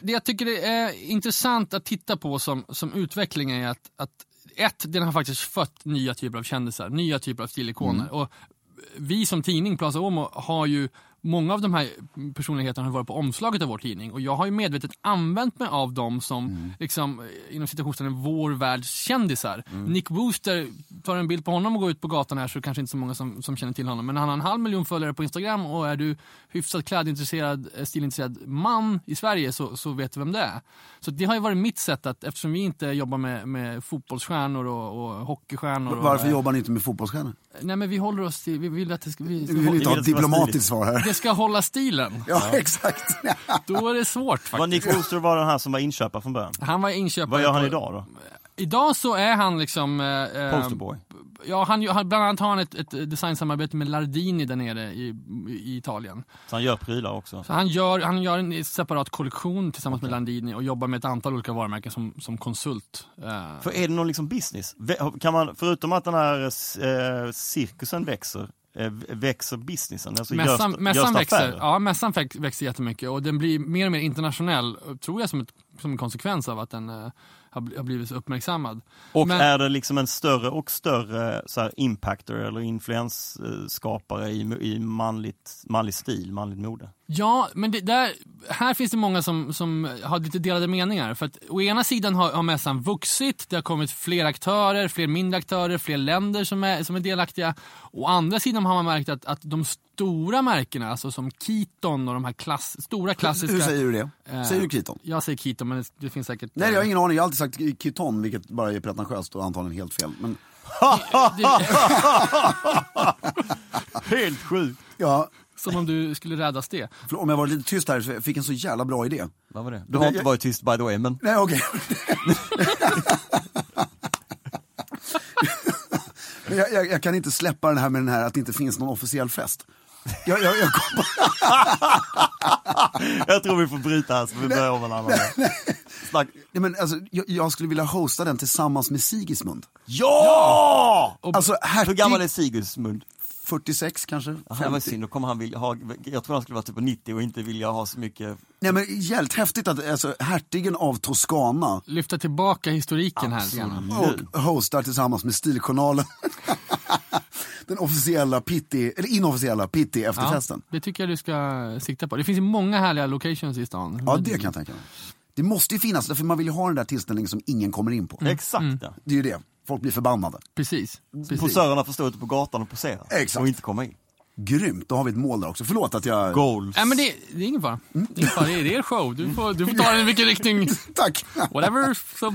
Det jag tycker är intressant att titta på som, som utveckling är att, att ett, den har faktiskt fött nya typer av kändisar, nya typer av stilikoner. Och vi som tidning, Plaza Omo, har ju Många av de här personligheterna har varit på omslaget av vår tidning och jag har ju medvetet använt mig av dem som, liksom, eh, inom citationstecken, vår världs kändisar. Nick Wooster, tar en bild på honom och går ut på gatan här så är det kanske inte så många som, som känner till honom. Men han har en halv miljon följare på Instagram och är du hyfsat klädintresserad, eh, stilintresserad man i Sverige så, så vet du vem det är. Så det har ju varit mitt sätt att, eftersom vi inte jobbar med, med fotbollsstjärnor och, och hockeystjärnor. Och,
Varför jobbar ni inte med fotbollsstjärnor?
Nej men vi håller oss till, vi vill att det ska, vi,
Vi vill inte ha ett diplomatiskt svar här.
Det ska hålla stilen.
Ja, exakt.
Då är det svårt
Var Nick
faktiskt.
Wooster var den här som var inköpare från början?
Han var inköpare.
Vad gör han
på-
idag då?
Idag så är han liksom... Eh, eh,
Posterboy?
Ja, han, han, bland annat har han ett, ett designsamarbete med Lardini där nere i, i Italien.
Så han gör prylar också?
Så han gör, han gör en separat kollektion tillsammans med Landini och jobbar med ett antal olika varumärken som, som konsult. Eh,
För är det någon liksom business? Kan man, förutom att den här eh, cirkusen växer, växer businessen? Alltså
mässan
görs,
mässan
görs
växer, ja, mässan väx- växer jättemycket och den blir mer och mer internationell, tror jag, som, ett, som en konsekvens av att den eh, har blivit så uppmärksammad.
Och
Men-
är det liksom en större och större så här, impactor eller influensskapare i, i manligt, manlig stil, manligt mode?
Ja, men det, där, här finns det många som, som har lite delade meningar. För att å ena sidan har, har mässan vuxit, det har kommit fler aktörer, fler mindre aktörer, fler länder som är, som är delaktiga. Å andra sidan har man märkt att, att de stora märkena, alltså som Keaton och de här klass, stora klassiska...
Hur säger du det?
Eh,
Säger du Keaton?
Jag säger Keaton, men det, finns säkert...
Nej, jag har ingen aning. Jag har alltid sagt Keaton, vilket bara är pretentiöst och antagligen helt fel. Men
Helt sjukt!
ja,
Som om du skulle räddas det.
för om jag var lite tyst här så jag fick en så jävla bra idé.
Vad var det? Du har inte varit tyst by the way, men
Nej, okej. Men jag, jag, jag kan inte släppa den här med den här att det inte finns någon officiell fest. Jag, jag, jag kom,
jag tror vi får bryta här så vi börjar om en annan. Snack.
nej, men alltså, jag, jag skulle vilja hosta den tillsammans med Sigismund.
Ja!
Alltså, hertig,
Hur gammal är Sigurdsmund?
46 kanske?
Ja, det var
50.
synd, då kommer han vilja ha, jag tror han skulle vara typ 90 och inte vilja ha så mycket
Nej men jävligt häftigt att alltså, hertigen av Toscana
Lyfta tillbaka historiken här. lite grann.
och hostar tillsammans med Stiljournalen. Den officiella Pitti, eller inofficiella Pitti efterfesten.
det tycker jag du ska sikta på. Det finns ju många härliga locations i stan.
Ja, det kan jag tänka mig. Det måste ju finnas, för man vill ju ha den där tillställningen som ingen kommer in på.
Exakt ja.
Det är ju det, folk blir förbannade.
Precis. Precis.
Posörerna får stå ute på gatan och posera.
Exakt.
Och inte komma in.
Grymt, då har vi ett mål där också. Förlåt att jag...
Goals.
Nej men det, det är ingen fara. Det är, ingen fara. Det är det är er show. Du får, du får ta den i vilken riktning.
Tack!
Whatever. Så,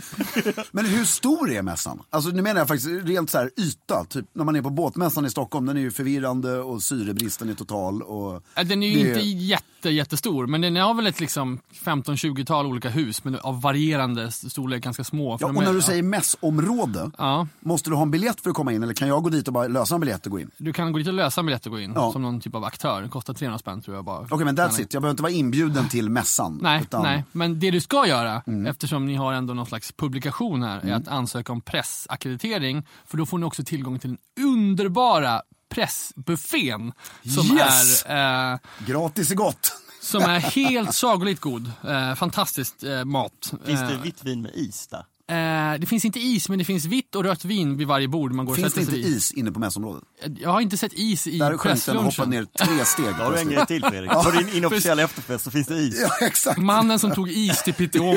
Men hur stor är mässan? Alltså nu menar jag faktiskt rent så här yta, typ när man är på båtmässan i Stockholm, den är ju förvirrande och syrebristen är total och...
Ja, den är ju
Det-
inte jätte, jättestor, men den har väl ett liksom 15-20-tal olika hus men av varierande storlek, ganska små.
Ja, och
är-
när du säger mässområde,
Ja,
måste du ha en biljett för att komma in eller kan jag gå dit och bara lösa en biljett och gå in?
du kan gå dit och lösa en biljett och gå in
Ja.
som någon typ av aktör. Det kostar 300 spänn tror jag bara.
Okej men that's it, jag behöver inte vara inbjuden till mässan.
Nej,
utan...
nej, men det du ska göra,
Mm.
eftersom ni har ändå någon slags publikation här, är att ansöka om pressackreditering. För då får ni också tillgång till den underbara pressbuffén som
Yes!
är eh,
Gratis är gott!
som är helt sagolikt god. Eh, fantastiskt eh, mat.
Finns det
Eh,
vitt vin med is där?
Eh, det finns inte is, men det finns vitt och rött vin vid varje bord man går och
Finns det inte
vid.
is inne på mässområdet?
Jag har inte sett is i
Där sjönk den och hoppade
presslunchen.
ner tre steg.
Då har du en grej till Fredrik. På din inofficiella efterfest så finns det is.
Ja, exakt.
Mannen som tog is till Piteå.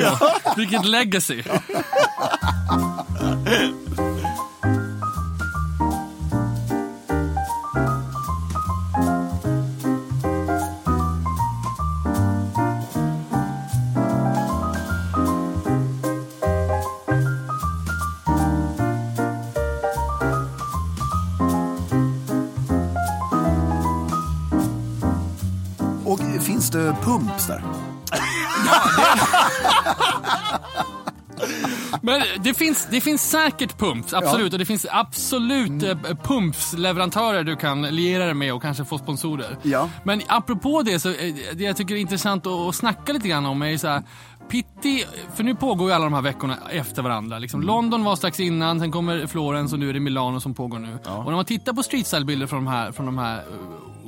Vilket legacy.
finns det pumps där?
Men det finns, det finns säkert pumps, absolut. Och det finns absolut eh, pumpsleverantörer du kan liera dig med och kanske få sponsorer.
Ja.
Men apropå det, så eh, det jag tycker är intressant att, snacka lite grann om är ju så här, Pitti, för nu pågår ju alla de här veckorna efter varandra. Liksom London var strax innan, sen kommer Florens och nu är det Milano som pågår nu. Och när man tittar på streetstyle-bilder från de här, från de här eh,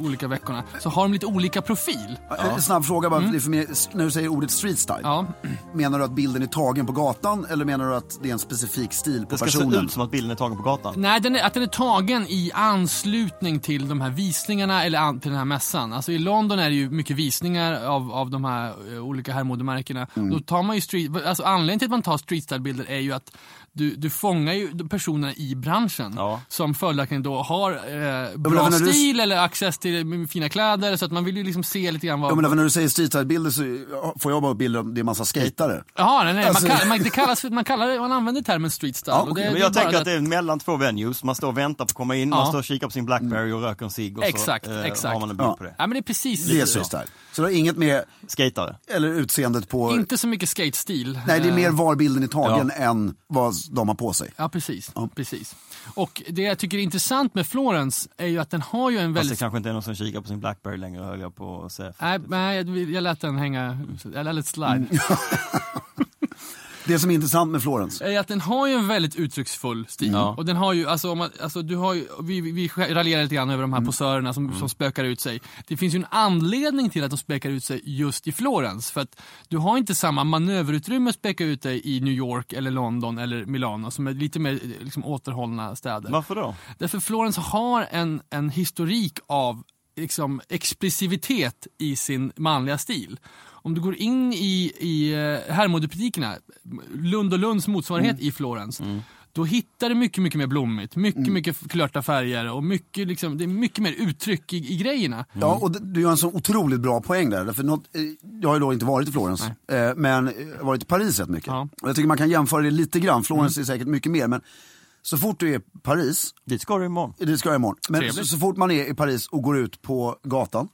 olika veckorna, så har de lite olika profil.
En Snabb fråga bara, är för mig, när du säger ordet street style.
Ja.
Menar du att bilden är tagen på gatan eller menar du att det är en specifik stil på
Det ska se
personen?
ut som att bilden är tagen på gatan.
Nej, den är, att den är tagen i anslutning till de här visningarna eller an, till den här mässan. Alltså i London är det ju mycket visningar av, av de här eh, olika herrmodemärkena. Då tar man ju street, alltså anledningen till att man tar street style-bilder är ju att du, du fångar ju personerna i branschen
Ja.
som följaktligen då har eh, bra
du-
stil eller access till fina kläder så att man vill ju liksom se lite grann vad...
Ja, men när du säger street style-bilder så får jag bara bilder av det är en massa skatare.
Jaha, nej, nej.
Alltså-
Man, kall, man, det kallas, man, kallar det, man använder termen street style.
Ja,
det,
Men
det
jag tänker att
det
det är mellan två venues, man står och väntar på att komma in,
Ja.
man står och kikar på sin Blackberry och röker en cigg och
Exakt,
så eh,
exakt.
har man en bild
Ja.
på det.
Ja, men det är precis
Det är
så.
street style. Så det har inget med,
Skatare.
eller utseendet på,
Inte så mycket skate-stil.
nej det är
Eh,
mer var bilden är tagen än vad de har på sig.
Ja, precis. precis. Och det jag tycker är intressant med Florence är ju att den har ju en
Fast det
väldigt...
kanske inte är någon som kikar på sin Blackberry längre höll jag på att säga.
Nej, nej, jag- jag lät den hänga, jag lät slide.
Mm. Det som är intressant med Florence.
är att den har ju en väldigt uttrycksfull stil.
Ja.
Och den har ju, alltså, man, alltså du har ju, vi, vi raljerar lite grann över de här posörerna som, som spökar ut sig. Det finns ju en anledning till att de spökar ut sig just i Florens. För att du har inte samma manöverutrymme att spöka ut dig i New York eller London eller Milano som är lite mer liksom, återhållna städer.
Varför då?
Därför Florens har en, en historik av liksom, expressivitet i sin manliga stil. Om du går in i, i eh, herrmodebutikerna, Lund och Lunds motsvarighet i Florens, då hittar du mycket, mycket mer blommigt, mycket, mycket klörta färger och mycket, liksom, det är mycket mer uttryck i, i grejerna.
Ja, och du gör en så otroligt bra poäng där. För något, eh, jag har ju då inte varit i Florens, eh, men eh, jag har varit i Paris rätt mycket.
Ja.
Och jag tycker man kan jämföra det lite grann. Florens är säkert mycket mer, men så fort du är i Paris,
Dit ska du imorgon.
det ska jag imorgon, men så, så fort man är i Paris och går ut på gatan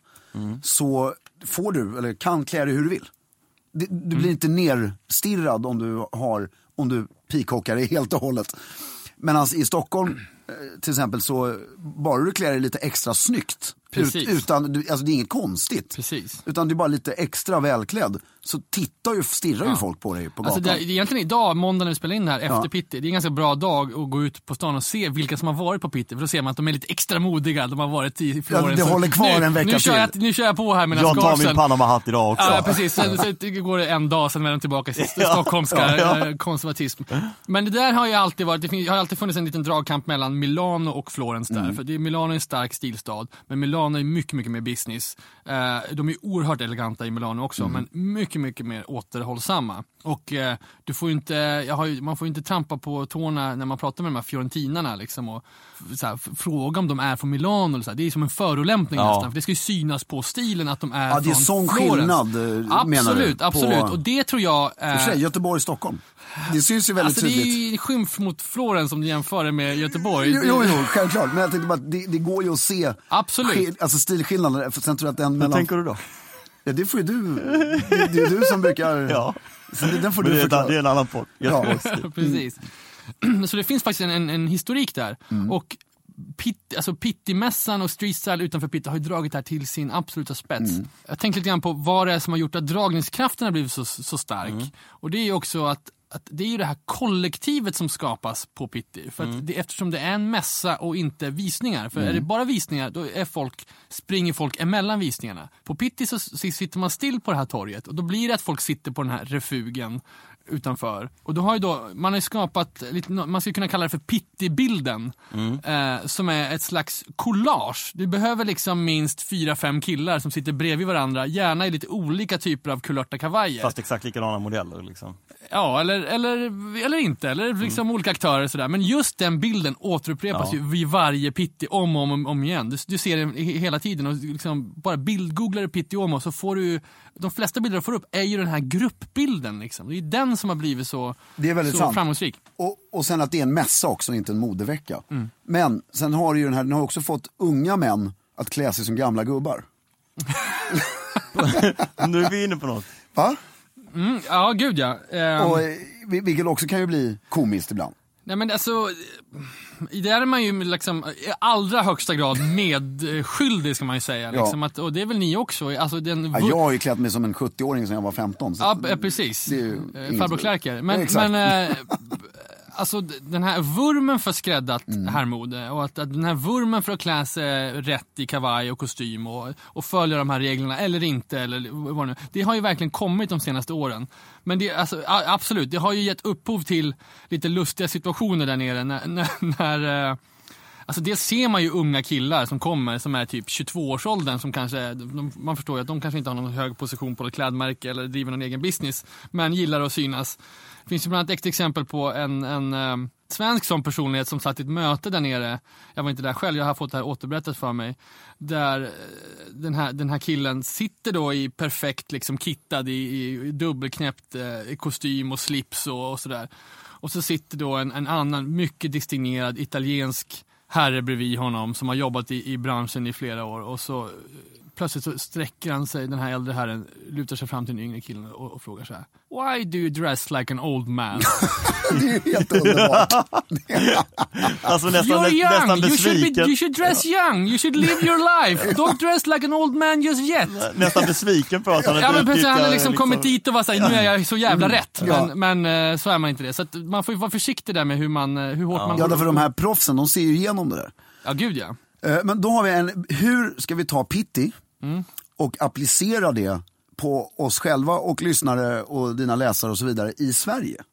så får du, eller kan klä dig hur du vill. Det, du blir inte nerstirrad om du har, om du peacockar dig helt och hållet. Medan i Stockholm eh, till exempel så, bara du klär dig lite extra snyggt, ut, utan, du, alltså det är inget konstigt.
Precis.
Utan du är bara lite extra välklädd. Så tittar ju, stirrar ju folk på dig på
Alltså
gatan.
det, är egentligen idag, måndag när vi spelar in det här, efter
Ja.
Pitti, det är en ganska bra dag att gå ut på stan och se vilka som har varit på Pitti. För då ser man att de är lite extra modiga, de har varit i Florens.
det
Så
håller kvar
nu,
en vecka
nu kör, jag,
till.
nu kör jag på här med
Jag tar min. Panama-hatt idag också.
Ja, precis. Sen, sen går det en dag, sen är de tillbaka till
Ja.
stockholmska
Ja, ja.
eh, konservatism. Men det där har ju alltid varit, det finns, har alltid funnits en liten dragkamp mellan Milano och Florens där. För det, är- Milano är en stark stilstad, men Milano är mycket, mycket mer business. Eh, de är oerhört eleganta i Milano också, men mycket, mycket mer återhållsamma. Och eh, du får ju inte, jag har ju, man får ju inte trampa på tårna när man pratar med de här fiorentinarna liksom och här, fråga om de är från Milano. Eller så här. Det är som en förolämpning
Ja.
nästan, för det ska ju synas på stilen att de är
Ja, det är
från
sån
Florens.
skillnad, eh, menar du,
Absolut,
på-
absolut. Och det tror jag...
Och för sig,
Eh,
Göteborg, Stockholm. Det syns ju väldigt
alltså det är
tydligt.
ju en skymf mot Florens om du jämför det med Göteborg.
Jo, jo, jo, självklart. Men jag tänkte bara att det, det går ju att se
Absolut.
alltså stilskillnader. För sen tror jag att den
Hur
mellan...
tänker du då?
Ja, det får ju du. Det, det är du som brukar...
Ja.
Så det, den får
Men
du
det, är,
förklara.
det är en annan podd.
Ja.
Precis. Så det finns faktiskt en, en, en historik där.
Mm.
Och Pitt, alltså Pitti-mässan och Street Style utanför Pitti har ju dragit det här till sin absoluta spets.
Mm.
Jag tänkte lite grann på vad det är som har gjort att dragningskraften har blivit så, så stark.
Mm.
Och det är ju också att att det är ju det här kollektivet som skapas på Pitti. För
Mm.
det, eftersom det är en mässa och inte visningar. För är det bara visningar då är folk, springer folk emellan visningarna. På Pitti så s- sitter man still på det här torget och då blir det att folk sitter på den här refugen utanför. Och då har ju då, man har skapat, lite, man skulle kunna kalla det för Pitti-bilden. Eh, som är ett slags collage. Du behöver liksom minst fyra, fem killar som sitter bredvid varandra, gärna i lite olika typer av kulörta kavajer.
Fast exakt likadana modeller liksom.
Ja, eller, eller, eller inte. Eller liksom olika aktörer sådär. Men just den bilden återupprepas
Ja.
ju vid varje Pitti om och om, om igen. Du, du ser den he- hela tiden och liksom bara bildgooglar du Pitti Åmo så får du de flesta bilder du får upp är ju den här gruppbilden. Liksom. Det är den som har blivit så,
Det är väldigt
så
sant.
framgångsrik.
Och, och sen att det är en mässa också, inte en modevecka.
Mm.
Men sen har du ju den här, den har också fått unga män att klä sig som gamla gubbar.
Nu är vi inne på något.
Va?
Mm, ja, gud ja. Ehm,
Och, eh, vil- vilket också kan ju bli komiskt ibland.
Nej men alltså, det är man ju liksom i allra högsta grad medskyldig ska man ju säga.
Ja.
Liksom, att, och det är väl ni också. Alltså, den,
Ja, jag har ju klätt mig som en 70-åring sedan jag var 15. Så
Ja, eh, precis. Eh, Farbror Klerker.
Ja,
Men,
exakt.
men eh, Alltså den här vurmen för skräddat
Mm.
herrmode och att, att den här vurmen för att klä sig rätt i kavaj och kostym och, och följa de här reglerna eller inte, eller vad det, nu- det har ju verkligen kommit de senaste åren. Men det, alltså, absolut, det har ju gett upphov till lite lustiga situationer där nere när, när, när eh, Alltså dels ser man ju unga killar som kommer som är typ 22-årsåldern som kanske, de, man förstår ju att de kanske inte har någon hög position på ett klädmärke eller driver någon egen business, men gillar att synas. Det finns ju bland annat ett exempel på en, en eh, svensk sån personlighet som satt i ett möte där nere, jag var inte där själv, jag har fått det här återberättat för mig, där eh, den här, den här killen sitter då i perfekt liksom kittad i, i dubbelknäppt eh, kostym och slips och, och sådär. Och så sitter då en, en annan mycket distingerad italiensk herre bredvid honom som har jobbat i, i branschen i flera år. Och så plötsligt så sträcker han sig, den här äldre herren, lutar sig fram till den yngre killen och, och frågar så här. Why do you dress like an old man?
Det är helt underbart.
Alltså nästan,
You're young,
nästan
you should, be,
besviken.
you should dress young, you should live your life. Don't dress like an old man just yet.
Nästan besviken på att han
Ja men precis, han har
utnyttjar,
liksom kommit dit och var såhär, nu är jag så jävla rätt.
Ja.
Men, men eh, så är man inte det. Så att man får ju vara försiktig där med hur, man, eh, hur hårt man
Ja, därför de här proffsen, de ser ju igenom det där.
Ja gud ja.
Eh, Men då har vi en, hur ska vi ta Pitti och applicera det på oss själva och lyssnare och dina läsare och så vidare i Sverige?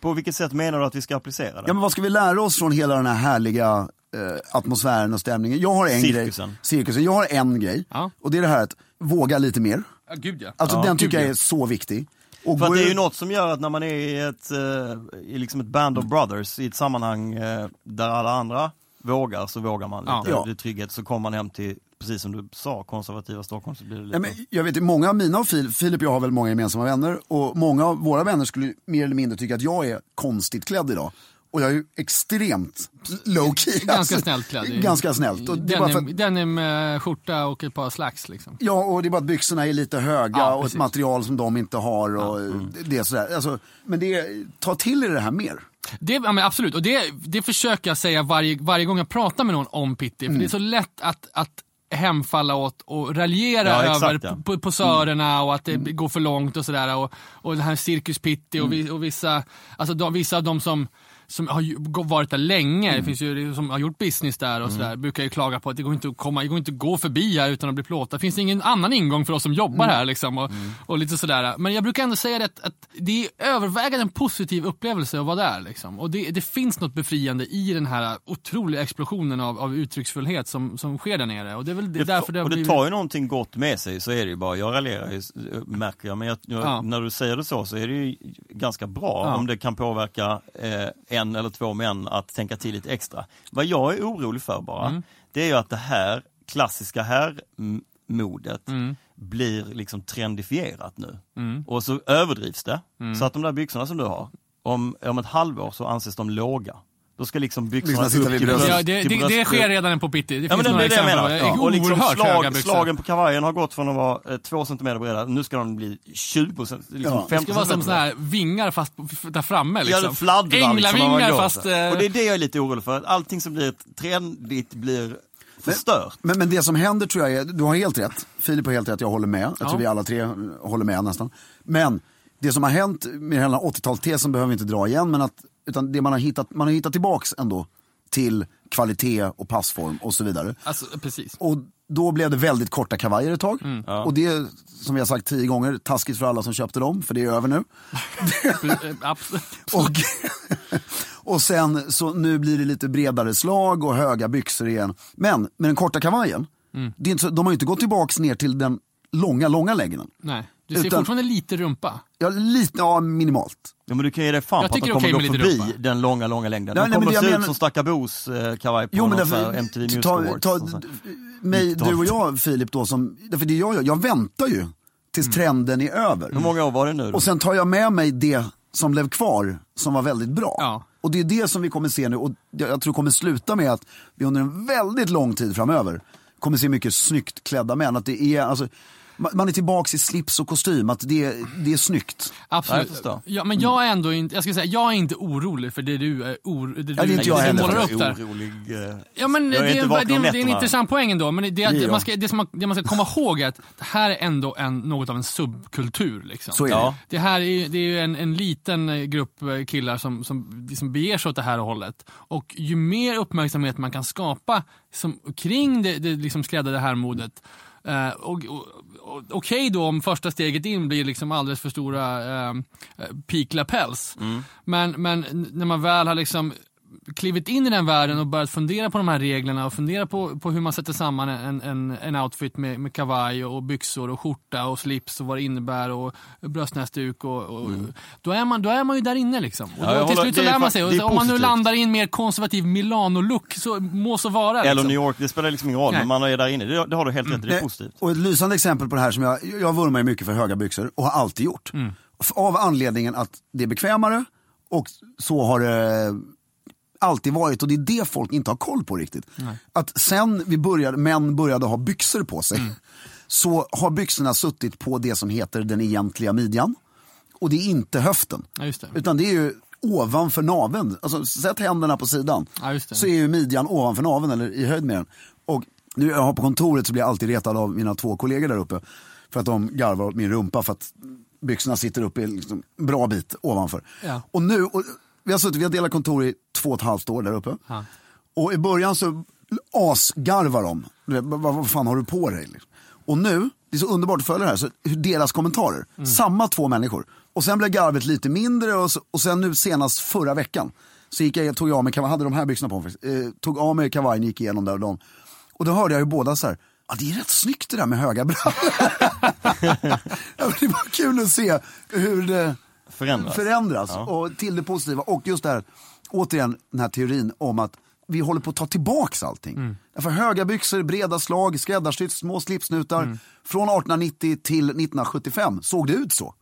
På vilket sätt menar du att vi ska applicera det?
Ja men vad ska vi lära oss från hela den här härliga eh, atmosfären och stämningen? Jag har en
Cirkusen.
grej, cirkusen, jag har en grej
Ja.
och det är det här att våga lite mer.
Ja gud ja.
Alltså
ja,
den
gud,
tycker jag
ja.
är så viktig. Och
För att det är ju något som gör att när man är i ett, eh, i liksom ett band of brothers i ett sammanhang eh, där alla andra vågar så vågar man lite.
Ja.
Det är trygghet så kommer man hem till, precis som du sa, konservativa Stockholm så blir det lite...
Ja, men jag vet, många av mina och Filip, Filip och jag har väl många gemensamma vänner och många av våra vänner skulle mer eller mindre tycka att jag är konstigt klädd idag. Och jag är ju extremt low key.
Ganska
alltså.
snällt klädd.
Ganska snällt. Och det är bara för
Denim,
att,
denim skjorta och ett par slacks liksom.
ja, och det är bara att byxorna är lite höga
Ja,
och ett material som de inte har. Och det är sådär. Alltså, men det, ta till er det här mer.
Det, ja, men absolut, och det, det försöker jag säga varje, varje gång jag pratar med någon om Pitti.
Mm.
För det är så lätt att, att hemfalla åt och raljera
Ja, exakt,
över
ja.
p- posörerna och att det
Mm.
går för långt och sådär. Och, och det här Cirkus Pitti och, vi, och vissa, alltså de, vissa av dem som som har varit där länge,
Mm.
det finns ju som har gjort business där och sådär, brukar ju klaga på att det går inte att komma, det går inte att gå förbi här utan att bli plåtad. Finns det ingen annan ingång för oss som jobbar
Mm.
här liksom och, och lite sådär. Men jag brukar ändå säga det att, att det är övervägande en positiv upplevelse att vara där liksom. Och det, det finns något befriande i den här otroliga explosionen av, av uttrycksfullhet som, som sker där nere. Och det är väl
Det,
därför det har
och det
blivit...
tar ju någonting gott med sig, så är det ju bara. Jag raljerar ju, märker jag, men jag, jag,
Ja.
när du säger det så, så är det ju ganska bra
Ja.
om det kan påverka eh, en eller två män att tänka till lite extra. Vad jag är orolig för bara,
Mm.
det är ju att det här klassiska herrmodet blir liksom trendifierat nu.
Mm.
Och så överdrivs det, så att de där byxorna som du har, om, om ett halvår så anses de låga. Då ska liksom byxorna
Byxorna sitta vid bröstet.
Ja, det, det, det sker redan på Pitti. Det
Ja men
finns
det, det det jag
exempel.
menar.
på
Och liksom slag, slagen på kavajen har gått från att vara eh, två centimeter breda, nu ska de bli 20 cent, liksom
Ja.
50
Det ska vara som såna här vingar fast där framme
Ja,
liksom.
det fladdrar liksom
Änglavingar
går.
fast... eh,
Och det är det jag är lite orolig för, att allting som blir trendigt blir förstört.
Men, men det som händer tror jag är, du har helt rätt, Filip har helt rätt, jag håller med. Jag tror
Ja.
vi alla tre håller med nästan. Men det som har hänt med hela 80-talstesen behöver vi inte dra igen, men att, utan det man har hittat, man har hittat tillbaks ändå till kvalitet och passform och så vidare.
Alltså, precis.
Och då blev det väldigt korta kavajer ett tag.
Mm.
Och det som har sagt tio gånger, taskigt för alla som köpte dem, för det är över nu. Och, och sen så nu blir det lite bredare slag och höga byxor igen. Men med den korta kavajen,
Mm.
det är inte så, de har ju inte gått tillbaks ner till den långa, långa längden.
Nej, du ser
Utan-
fortfarande lite rumpa.
Ja, lite, ja minimalt.
Ja, men du kan ge dig fan
Jag
på att de kommer
okej
gå förbi
rumpa.
den långa, långa längden.
Nej,
De
nej,
kommer
det
se
jag
ut
menar-
som Stackabos eh, kavaj på
Jo, men
någon
därför,
här MTV Music
ta,
Awards.
ta,
så.
mig, du och jag Filip då, som, därför det jag gör, jag väntar ju tills trenden är över.
Hur många år var det nu? då?
Och sen tar jag med mig det som blev kvar, som var väldigt bra.
Ja.
Och det är det som vi kommer se nu, och jag jag tror kommer sluta med att vi under en väldigt lång tid framöver kommer se mycket snyggt klädda män. Att det är, alltså, man är tillbaks i slips och kostym, att det, det är snyggt.
Absolut. Ja, men jag är ändå inte, jag ska säga, jag är inte orolig för det du, är or, det du,
det är inte jag
du
heller.
målar upp
är
där.
orolig. eh,
Ja, men det,
Jag är inte
det,
om
det är en intressant poäng ändå. Men det,
Det
det, man ska, det, som man, det man ska komma ihåg är att det här är ändå en, något av en subkultur. Liksom.
Så är
Ja.
det.
Det här är, det är ju en, en liten eh, grupp eh, killar som, som liksom beger sig åt det här hållet. Och ju mer uppmärksamhet man kan skapa som, kring det, det liksom skräddade härmodet Eh, och, och, och, Okej då om första steget in blir liksom alldeles för stora eh, peak lapels. Men, men n- när man väl har liksom klivit in i den världen och börjat fundera på de här reglerna och fundera på, på hur man sätter samman en, en, en outfit med, med kavaj och byxor och skjorta och slips och vad det innebär och bröstnäsduk och, och då, är man, då är man ju där inne liksom. Och
Ja,
då, till
håller-
slut så lär man sig. Och så, om man nu landar i en mer konservativ Milano-look så må så vara.
Eller
liksom.
New York, det spelar liksom ingen roll,
Nej.
men man är där inne. Det, det har du helt rätt i, det är
Eh,
positivt.
Och ett lysande exempel på det här som jag, jag vurmar ju mycket för höga byxor och har alltid gjort. F- Av anledningen att det är bekvämare och så har det alltid varit och det är det folk inte har koll på riktigt. Att sen vi började, män började ha byxor på sig så har byxorna suttit på det som heter den egentliga midjan. Och det är inte höften.
Ja, det.
Utan det är ju ovanför naveln. Alltså sätt händerna på sidan.
Ja.
Så är ju midjan ovanför naveln eller i höjd med den. Och nu jag har på kontoret så blir jag alltid retad av mina två kollegor där uppe. För att de garvar åt min rumpa för att byxorna sitter uppe liksom en bra bit ovanför.
Ja.
Och nu, och vi har suttit, vi har delat kontor i två och ett halvt år där uppe.
Ja.
Och i början så asgarvar de. Vad, vad fan har du på dig? liksom? Och nu, det är så underbart att följa det här, så deras kommentarer.
Mm.
Samma två människor. Och sen blev garvet lite mindre och, så, och sen nu senast förra veckan så gick jag, tog jag av mig kavajen, hade de här byxorna på mig, eh, tog av mig kavajen, gick igenom där och dem. Och då hörde jag ju båda så här, ja det är rätt snyggt det där med höga brallor. ja, det var kul att se hur det
Förändras.
förändras
Ja.
och till det positiva. Och just det här, återigen den här teorin om att vi håller på att ta tillbaks allting.
Mm.
Därför höga byxor, breda slag, skräddarsytt, små slipsnutar.
Mm.
Från 1890 till 1975 såg det ut så.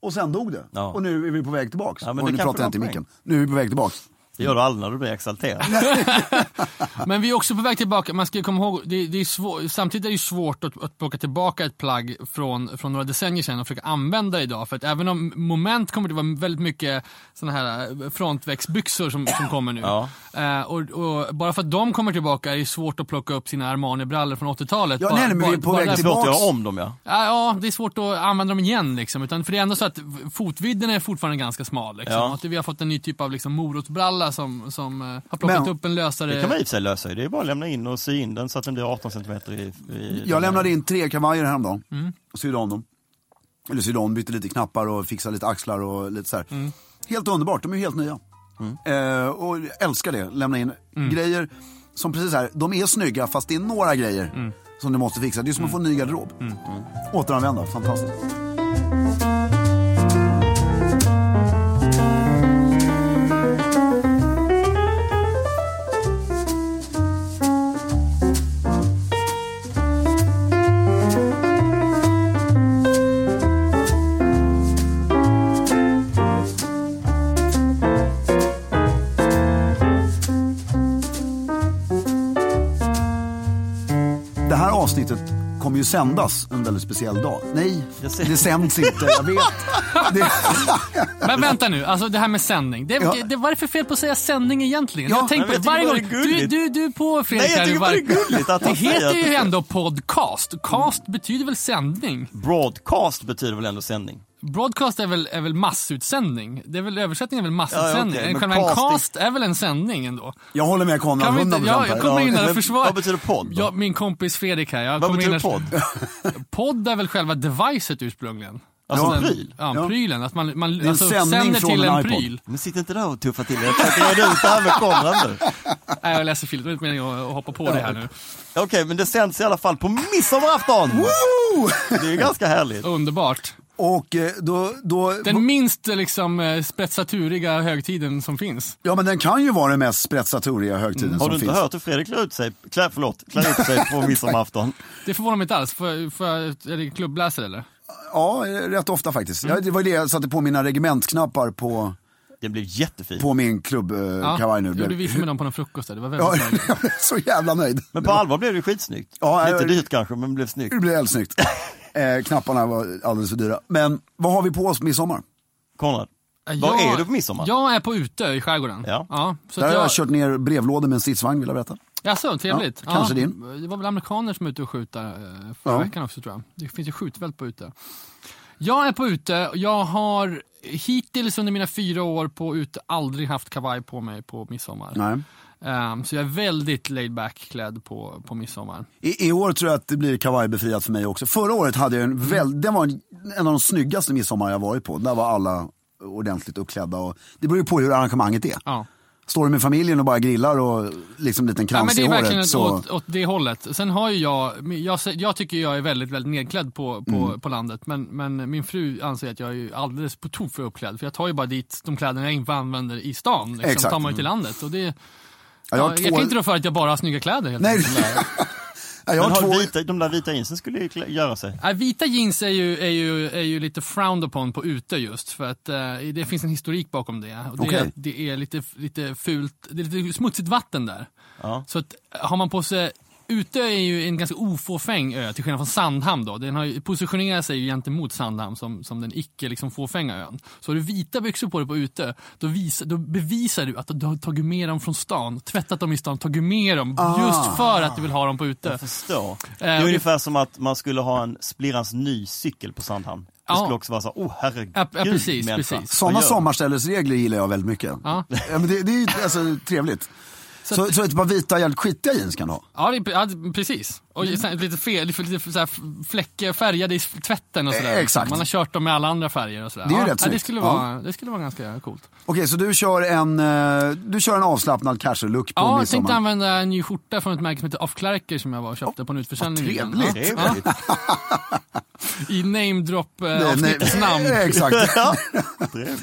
Och sen dog det.
Mm. Ja.
Och nu är vi på väg tillbaks.
Ja,
nu pratar jag inte i micken. Nu är vi på väg tillbaks.
Det gör du aldrig när du blir exalterad.
Men vi är också på väg tillbaka, man ska komma ihåg, det, det är svår, samtidigt är det ju svårt att, att plocka tillbaka ett plagg från, från några decennier sedan och försöka använda det idag. För att även om moment kommer det vara väldigt mycket såna här eh, frontväxtbyxor som, som kommer nu.
Ja.
Eh, och, och bara för att de kommer tillbaka är det svårt att plocka upp sina Armani-brallor från 80-talet.
Ja,
Bara-
nej, men vi är på väg
därför-
Svårt att göra om dem ja.
Ja, ja, det är svårt att använda dem igen liksom. Utan, för det är ändå så att fotvidden är fortfarande ganska smal. Liksom.
Ja.
Att vi har fått en ny typ av liksom, morotsbralla som, som eh, har plockat
Men-
upp en lösare...
Det kan man i och för sig lösa. Det är bara att lämna in och sy in den så att den blir 18 cm i, i
Jag lämnade in tre kavajer häromdagen.
Mm.
Och sydde om dem. Eller sydde om, bytte lite knappar och fixade lite axlar och lite så här.
Mm.
Helt underbart, de är helt nya. Eh, och jag älskar det, lämna in
Mm.
grejer som precis här, de är snygga fast det är några grejer
Mm.
som du måste fixa. Det är som att få en ny garderob. Återanvända, fantastiskt. Ju sändas en väldigt speciell dag. Nej, det sänds inte, jag vet. Det,
Men vänta nu, alltså det här med sändning. Det,
Ja.
det, vad är det för fel på att säga sändning egentligen?
Ja,
jag tänker på det
jag
varje gång.
det
Du, du, du är på Fredrik
Nej, jag tycker bara det är gulligt att
Det
han säger
heter ju
det-
ändå podcast. Cast betyder väl sändning?
Broadcast betyder väl ändå sändning?
Broadcast är väl, är väl massutsändning? Det är väl, översättningen är väl massutsändning?
Ja, men
Själva en cast är väl en sändning ändå?
jag håller med Konrad,
Kan vi inte,
100%
ja,
här.
jag kommer in där och försvarar.
vad betyder podd då?
Ja, min kompis Fredrik här. Jag
Vad
in
betyder
där-
podd?
Podd är väl själva devicet ursprungligen?
Alltså
den-
en pryl?
Ja,
Ja.
prylen. Att man, man
är en
alltså, sänder till
en
en pryl.
Men sitt inte där och tuffa till. Jag försöker reda ut det här med kameran nu.
Nej, jag läser film. Det är inte meningen att hoppa på det här nu.
Okej, men det sänds i alla fall på midsommarafton! Det är ju ganska härligt.
Underbart.
Och eh, då, då
Den minst liksom eh, spetsaturiga högtiden som finns.
ja men den kan ju vara den mest spretsatoriga högtiden
Mm. Har
som
du inte
finns.
hört hur Fredrik klär ut sig, klär, förlåt, klär ut sig på midsommarafton?
Det förvånar mig inte alls. Får, får jag, är det klubbläsare eller?
Ja, eh, rätt ofta faktiskt.
Mm.
Ja, det var det jag satte på mina regementsknappar på,
Det blir jättefint.
på min klubbkavaj nu.
jo, du visade mig dem på någon frukost där. Det var väldigt
Ja, blev så jävla nöjd.
Men på allvar blev det skitsnyggt.
Ja,
Lite
jag-
dyrt kanske, men det blev snyggt.
Det blev helt snyggt. Eh, knapparna var alldeles för dyra. Men vad har vi på oss midsommar?
Konrad,
Jag-
var är du på midsommar?
Jag är på ute i skärgården.
Ja.
så
Där har
jag,
jag kört ner brevlådor med en stridsvagn vill jag berätta.
Jaså, trevligt.
Ja, kanske
ja,
din.
Det var väl amerikaner som var ute och skjuta eh, förra
Ja.
veckan också tror jag. Det finns ju skjutfält på ute. Jag är på ute och jag har hittills under mina fyra år på ute aldrig haft kavaj på mig på midsommar.
Nej.
Ehm, så jag är väldigt laid back klädd på, på midsommar.
I, I år tror jag att det blir kavajbefriat för mig också. Förra året hade jag en väl, den var en en av de snyggaste midsommar jag varit på. Där var alla ordentligt uppklädda. Och, det beror ju på hur arrangemanget är.
Ja.
Står du med familjen och bara grillar och liksom en liten
Ja, men
krans
det
i
är verkligen
håret så...
åt, åt det hållet. Sen har ju jag, jag, jag tycker jag är väldigt, väldigt nedklädd på, på,
Mm.
på landet. Men, men min fru anser att jag är alldeles på tok för uppklädd. För jag tar ju bara dit de kläderna jag inte använder i stan. Liksom,
Exakt.
tar man ju till landet. Och det, ja,
jag
jag,
två-
kan inte rå för att jag bara har snygga kläder helt
Nej. Ja, jag har
har
två...
vita, de där vita jeansen skulle ju klä- göra sig.
Nej, vita jeans är ju, är, ju, är ju lite frowned upon på ute just för att eh, det finns en historik bakom det. Och det,
Okej.
är, det är lite, lite fult, det är lite smutsigt vatten där.
Ja.
Så att har man på sig Ute är ju en ganska ofåfäng ö, till skillnad från Sandhamn då. Den har ju positionerat sig ju gentemot Sandhamn som, som den icke liksom fåfänga ön. Så har du vita byxor på dig på ute, då, visar, då bevisar du att du har tagit med dem från stan, tvättat dem i stan, tagit med dem
Ah.
just för att du vill ha dem på ute.
Jag förstår. Det
Eh,
är
och
ungefär som att man skulle ha en splirrans ny cykel på Sandhamn. Det
Ja.
skulle också vara så, oh herregud
Ja, ja, precis,
människa.
precis.
Sådana sommarställesregler gillar jag väldigt mycket.
Ja.
men det, det är ju alltså, trevligt. Så, så, ett par vita jävligt skitiga jeans kan du ha?
Ja, det, är- ja precis. Och sen lite, fel, lite, så här fläck, färgade i tvätten och sådär.
Eh, exakt.
Man har kört dem med alla andra färger och sådär.
Det är ju
ja,
rätt
ja, det, skulle
Ja.
vara, det skulle vara ganska coolt.
Okej, så du kör en, eh, du kör en avslappnad casual-look på
Ja, jag
midsommar?
tänkte använda en ny skjorta från ett märke som heter Off Clarker som jag var och köpte på en utförsäljning.
vad trevligt.
Ja. I namedrop eh, namn.
Exakt.
Trevligt.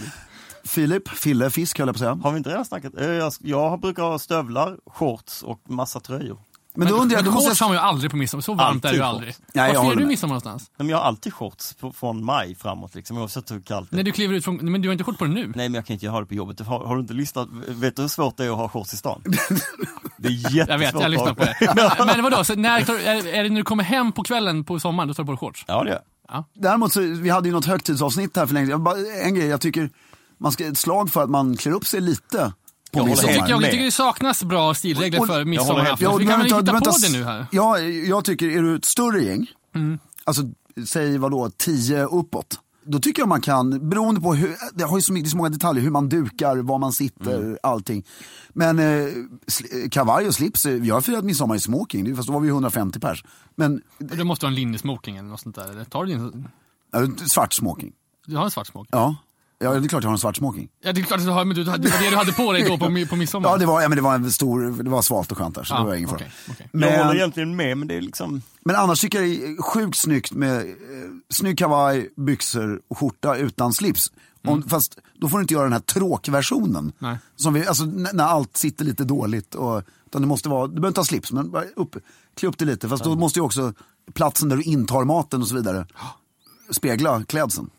Filip, Fille, Fisk höll jag på att säga.
Har vi inte redan snackat? Eh, Jag, jag brukar ha stövlar, shorts och massa tröjor.
Men då undrar jag,
men
då måste
shorts
jag...
har man ju aldrig på midsommar, så varmt är det ju
Alltid
aldrig.
Nej, jag
Var
håller
firar du midsommar någonstans?
Men jag har alltid shorts på, från maj framåt liksom, oavsett hur kallt det är.
du kliver ut från, men du har inte shorts på dig nu?
Nej men jag kan inte ha det på jobbet. Har, har du inte lyssnat? Vet du hur svårt det är att ha shorts i stan? Det är jättesvårt.
Jag vet, jag lyssnar på det. Men, men vadå, så när, tar- är, är det när du kommer hem på kvällen på sommaren, då tar du på dig shorts?
Ja det gör jag.
Däremot så, vi hade ju något högtidsavsnitt här för länge sedan. En grej, jag tycker man ska ett slag för att man klär upp sig lite på
Jag håller
midsommar.
Tycker jag, jag tycker det saknas bra stilregler
Och-
för midsommarafton. Vi kan väl hitta
vänta,
på det nu här?
Ja, jag tycker, är du ett större gäng,
Mm.
alltså säg vadå, tio uppåt. Då tycker jag man kan, beroende på hur, det har ju så, mycket, så många detaljer, hur man dukar, var man sitter,
Mm.
allting. Men eh, sl- kavaj och slips, eh, jag har firat midsommar i smoking, fast då var vi 150 pers. Men
Du måste ha en linnesmoking eller något sånt där. Eller tar du din...
eh, svart smoking,
Du har en svart smoking?
ja. Ja, det är klart jag har en svart smoking.
Ja, det är klart att du har, men du, det var det du hade på dig då på, på midsommar?
Ja, det var, ja, men det var en stor, det var svalt och skönt där, så
Ja,
det var ingen fara.
okej, okej.
Jag håller
Men,
egentligen med men det är liksom,
men annars tycker jag det är sjukt snyggt med eh, snygg kavaj, byxor och skjorta utan slips. Om, Fast då får du inte göra den här tråkversionen.
Nej.
Som vi, alltså, n- när allt sitter lite dåligt. Och, utan det måste vara, du behöver inte ha slips, men bara upp, klä upp det lite. Fast då måste ju också platsen där du intar maten och så vidare spegla klädseln.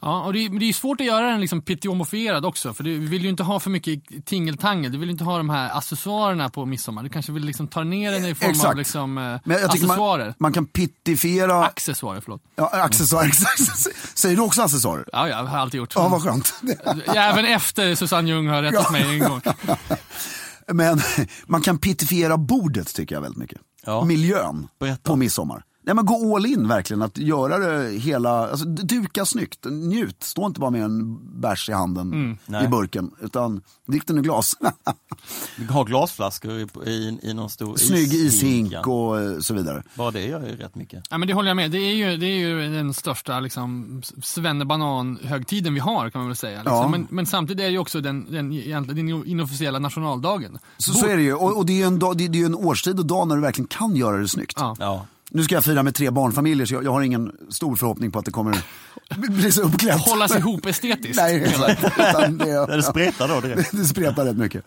Ja, och det, det är ju svårt att göra den liksom pittiomofierad också, för du vill ju inte ha för mycket tingeltangel. Du vill inte ha de här accessoarerna på midsommar. Du kanske vill liksom ta ner den i form av
Exakt.
liksom, eh,
Men jag
accessoarer.
man, man kan pittifiera...
Accessoarer, förlåt.
Ja, accessoarer, exakt. Säger du också accessorer?
Ja, ja, jag har alltid gjort.
Ja, vad skönt.
Ja, Även efter Susanne Ljung har rättat mig en gång.
Men man kan pittifiera bordet tycker jag väldigt mycket.
Ja.
Miljön
Berätta.
på midsommar. Nej, men gå all in verkligen, att göra det hela, alltså duka snyggt, njut. Stå inte bara med en bärs i handen i
Nej.
burken, utan drick den ur glas.
har glasflaskor i, i, i någon stor
Snygg ishink
ja.
och eh, så vidare.
Bara det gör ju rätt mycket.
Ja, men det håller jag med. Det är ju, det är ju den största liksom, svennebanan-högtiden vi har kan man väl säga. Liksom.
Ja.
Men, men samtidigt är det ju också den, den, den inofficiella nationaldagen.
Så, så är det ju, och, och det är ju en, dag, det, det är en årstid och dag när du verkligen kan göra det snyggt.
Ja.
Ja.
Nu ska jag fira med tre barnfamiljer så jag, jag har ingen stor förhoppning på att det kommer bli så uppklätt.
Hållas ihop estetiskt.
Nej, exakt. Utan det,
Där det spretar då direkt.
det spretar rätt mycket.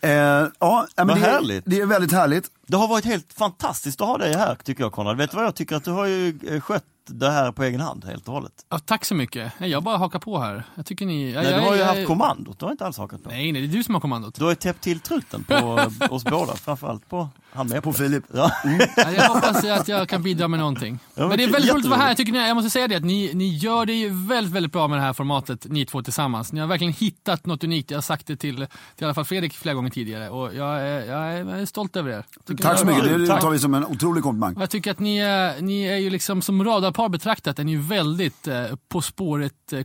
Eh, ja, ja, men
Vad
det,
härligt.
det är väldigt härligt.
Det har varit helt fantastiskt att ha dig här tycker jag Konrad. Vet du vad jag tycker? Att du har ju eh, skött det här på egen hand helt och hållet.
Ja, tack så mycket. Nej, Jag bara hakar på här. Jag tycker ni...
Nej, du har ju haft kommandot, du har inte alls hakat på.
Nej, nej, det är du som har kommandot.
Du har ju täppt till truten på oss båda, framförallt på han med
På Filip.
Ja.
Ja, jag hoppas att jag kan bidra med någonting.
Ja,
men det är
men
väldigt roligt att vara här. Jag, tycker ni, jag måste säga det att ni, ni gör det ju väldigt, väldigt bra med det här formatet, ni två tillsammans. Ni har verkligen hittat något unikt. Jag har sagt det till, till i alla fall Fredrik flera gånger tidigare och jag är, jag är, jag är stolt över er. Tycker
Tack så mycket, det tar vi som en otrolig komplimang.
Jag tycker att ni är, ni är ju liksom som radarpar betraktat är ni ju väldigt eh, På spåret eh,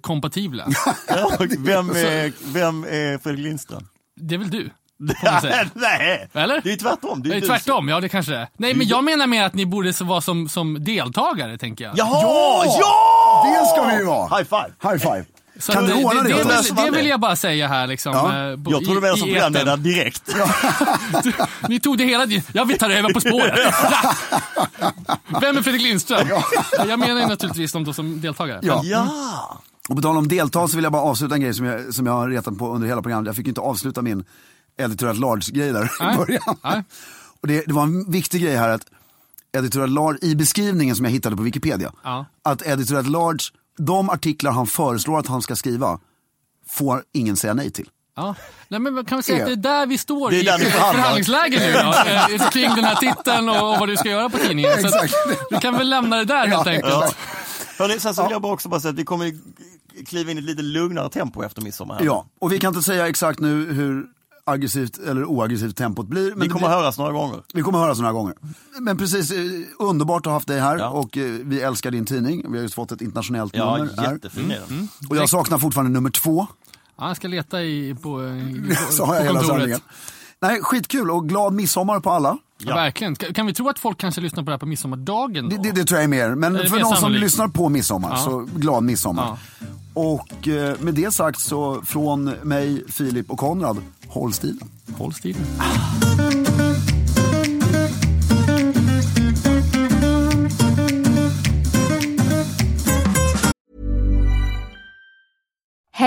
vem, är, vem är Fredrik Lindström?
Det är väl du?
Nej,
Eller?
det är tvärtom. Det är
Nej,
du
tvärtom, ja det kanske det är. Nej men jag menar mer att ni borde så vara som, som deltagare tänker jag.
Jaha,
Ja!
ja!
Det ska vi ju vara!
High five!
High five.
Så
kan
det,
du ordna det,
det, det,
oss?
det, det vill jag bara säga här liksom.
Ja.
eh, bo-
Jag tror du
i-
menar
i
som programledare direkt.
Du, ni tog det hela tiden. Jag vill ta över På spåret. Vem är Fredrik Lindström? Jag menar ju naturligtvis de som deltagare.
Ja.
Ja!
Och på tal om delta så vill jag bara avsluta en grej som jag, som jag har retat på under hela programmet. Jag fick ju inte avsluta min editorial large-grej där i
Nej.
början.
Nej.
Och det, det var en viktig grej här att editorial large, i beskrivningen som jag hittade på Wikipedia,
Ja.
att editorial large, de artiklar han föreslår att han ska skriva, får ingen säga nej till.
Ja. Nej, men kan vi säga att det är där vi står
Det är
i förhandlingsläge nu då, eh, kring den här titeln och, och vad du ska göra på tidningen. Så vi kan väl lämna det där helt enkelt.
Ja. Hörrni, sen så vill jag bara också bara säga att vi kommer kliva in i ett lite lugnare tempo efter midsommar. Här.
Ja, och vi kan inte säga exakt nu hur aggressivt eller oaggressivt tempot blir. Men
Vi
det
kommer
blir,
höras några gånger.
vi kommer höras några gånger. Men precis, eh, underbart att ha haft dig här
Ja.
och eh, vi älskar din tidning. Vi har just fått ett internationellt
Ja,
nummer här.
jättefin är den.
Och jag saknar fortfarande nummer två.
Ja, jag ska leta i, på, i, på,
Så har jag
på
hela
kontoret.
samlingen. Nej, skitkul och glad midsommar på alla.
Ja. Verkligen. Kan, vi tro att folk kanske lyssnar på det här på midsommardagen?
Det, det, det tror jag är mer. Men
Är
för
mer
någon som
sannolikt?
lyssnar på midsommar,
Ja.
så glad midsommar. Och eh, med det sagt så från mig, Filip och Konrad, håll stilen.
Håll stilen.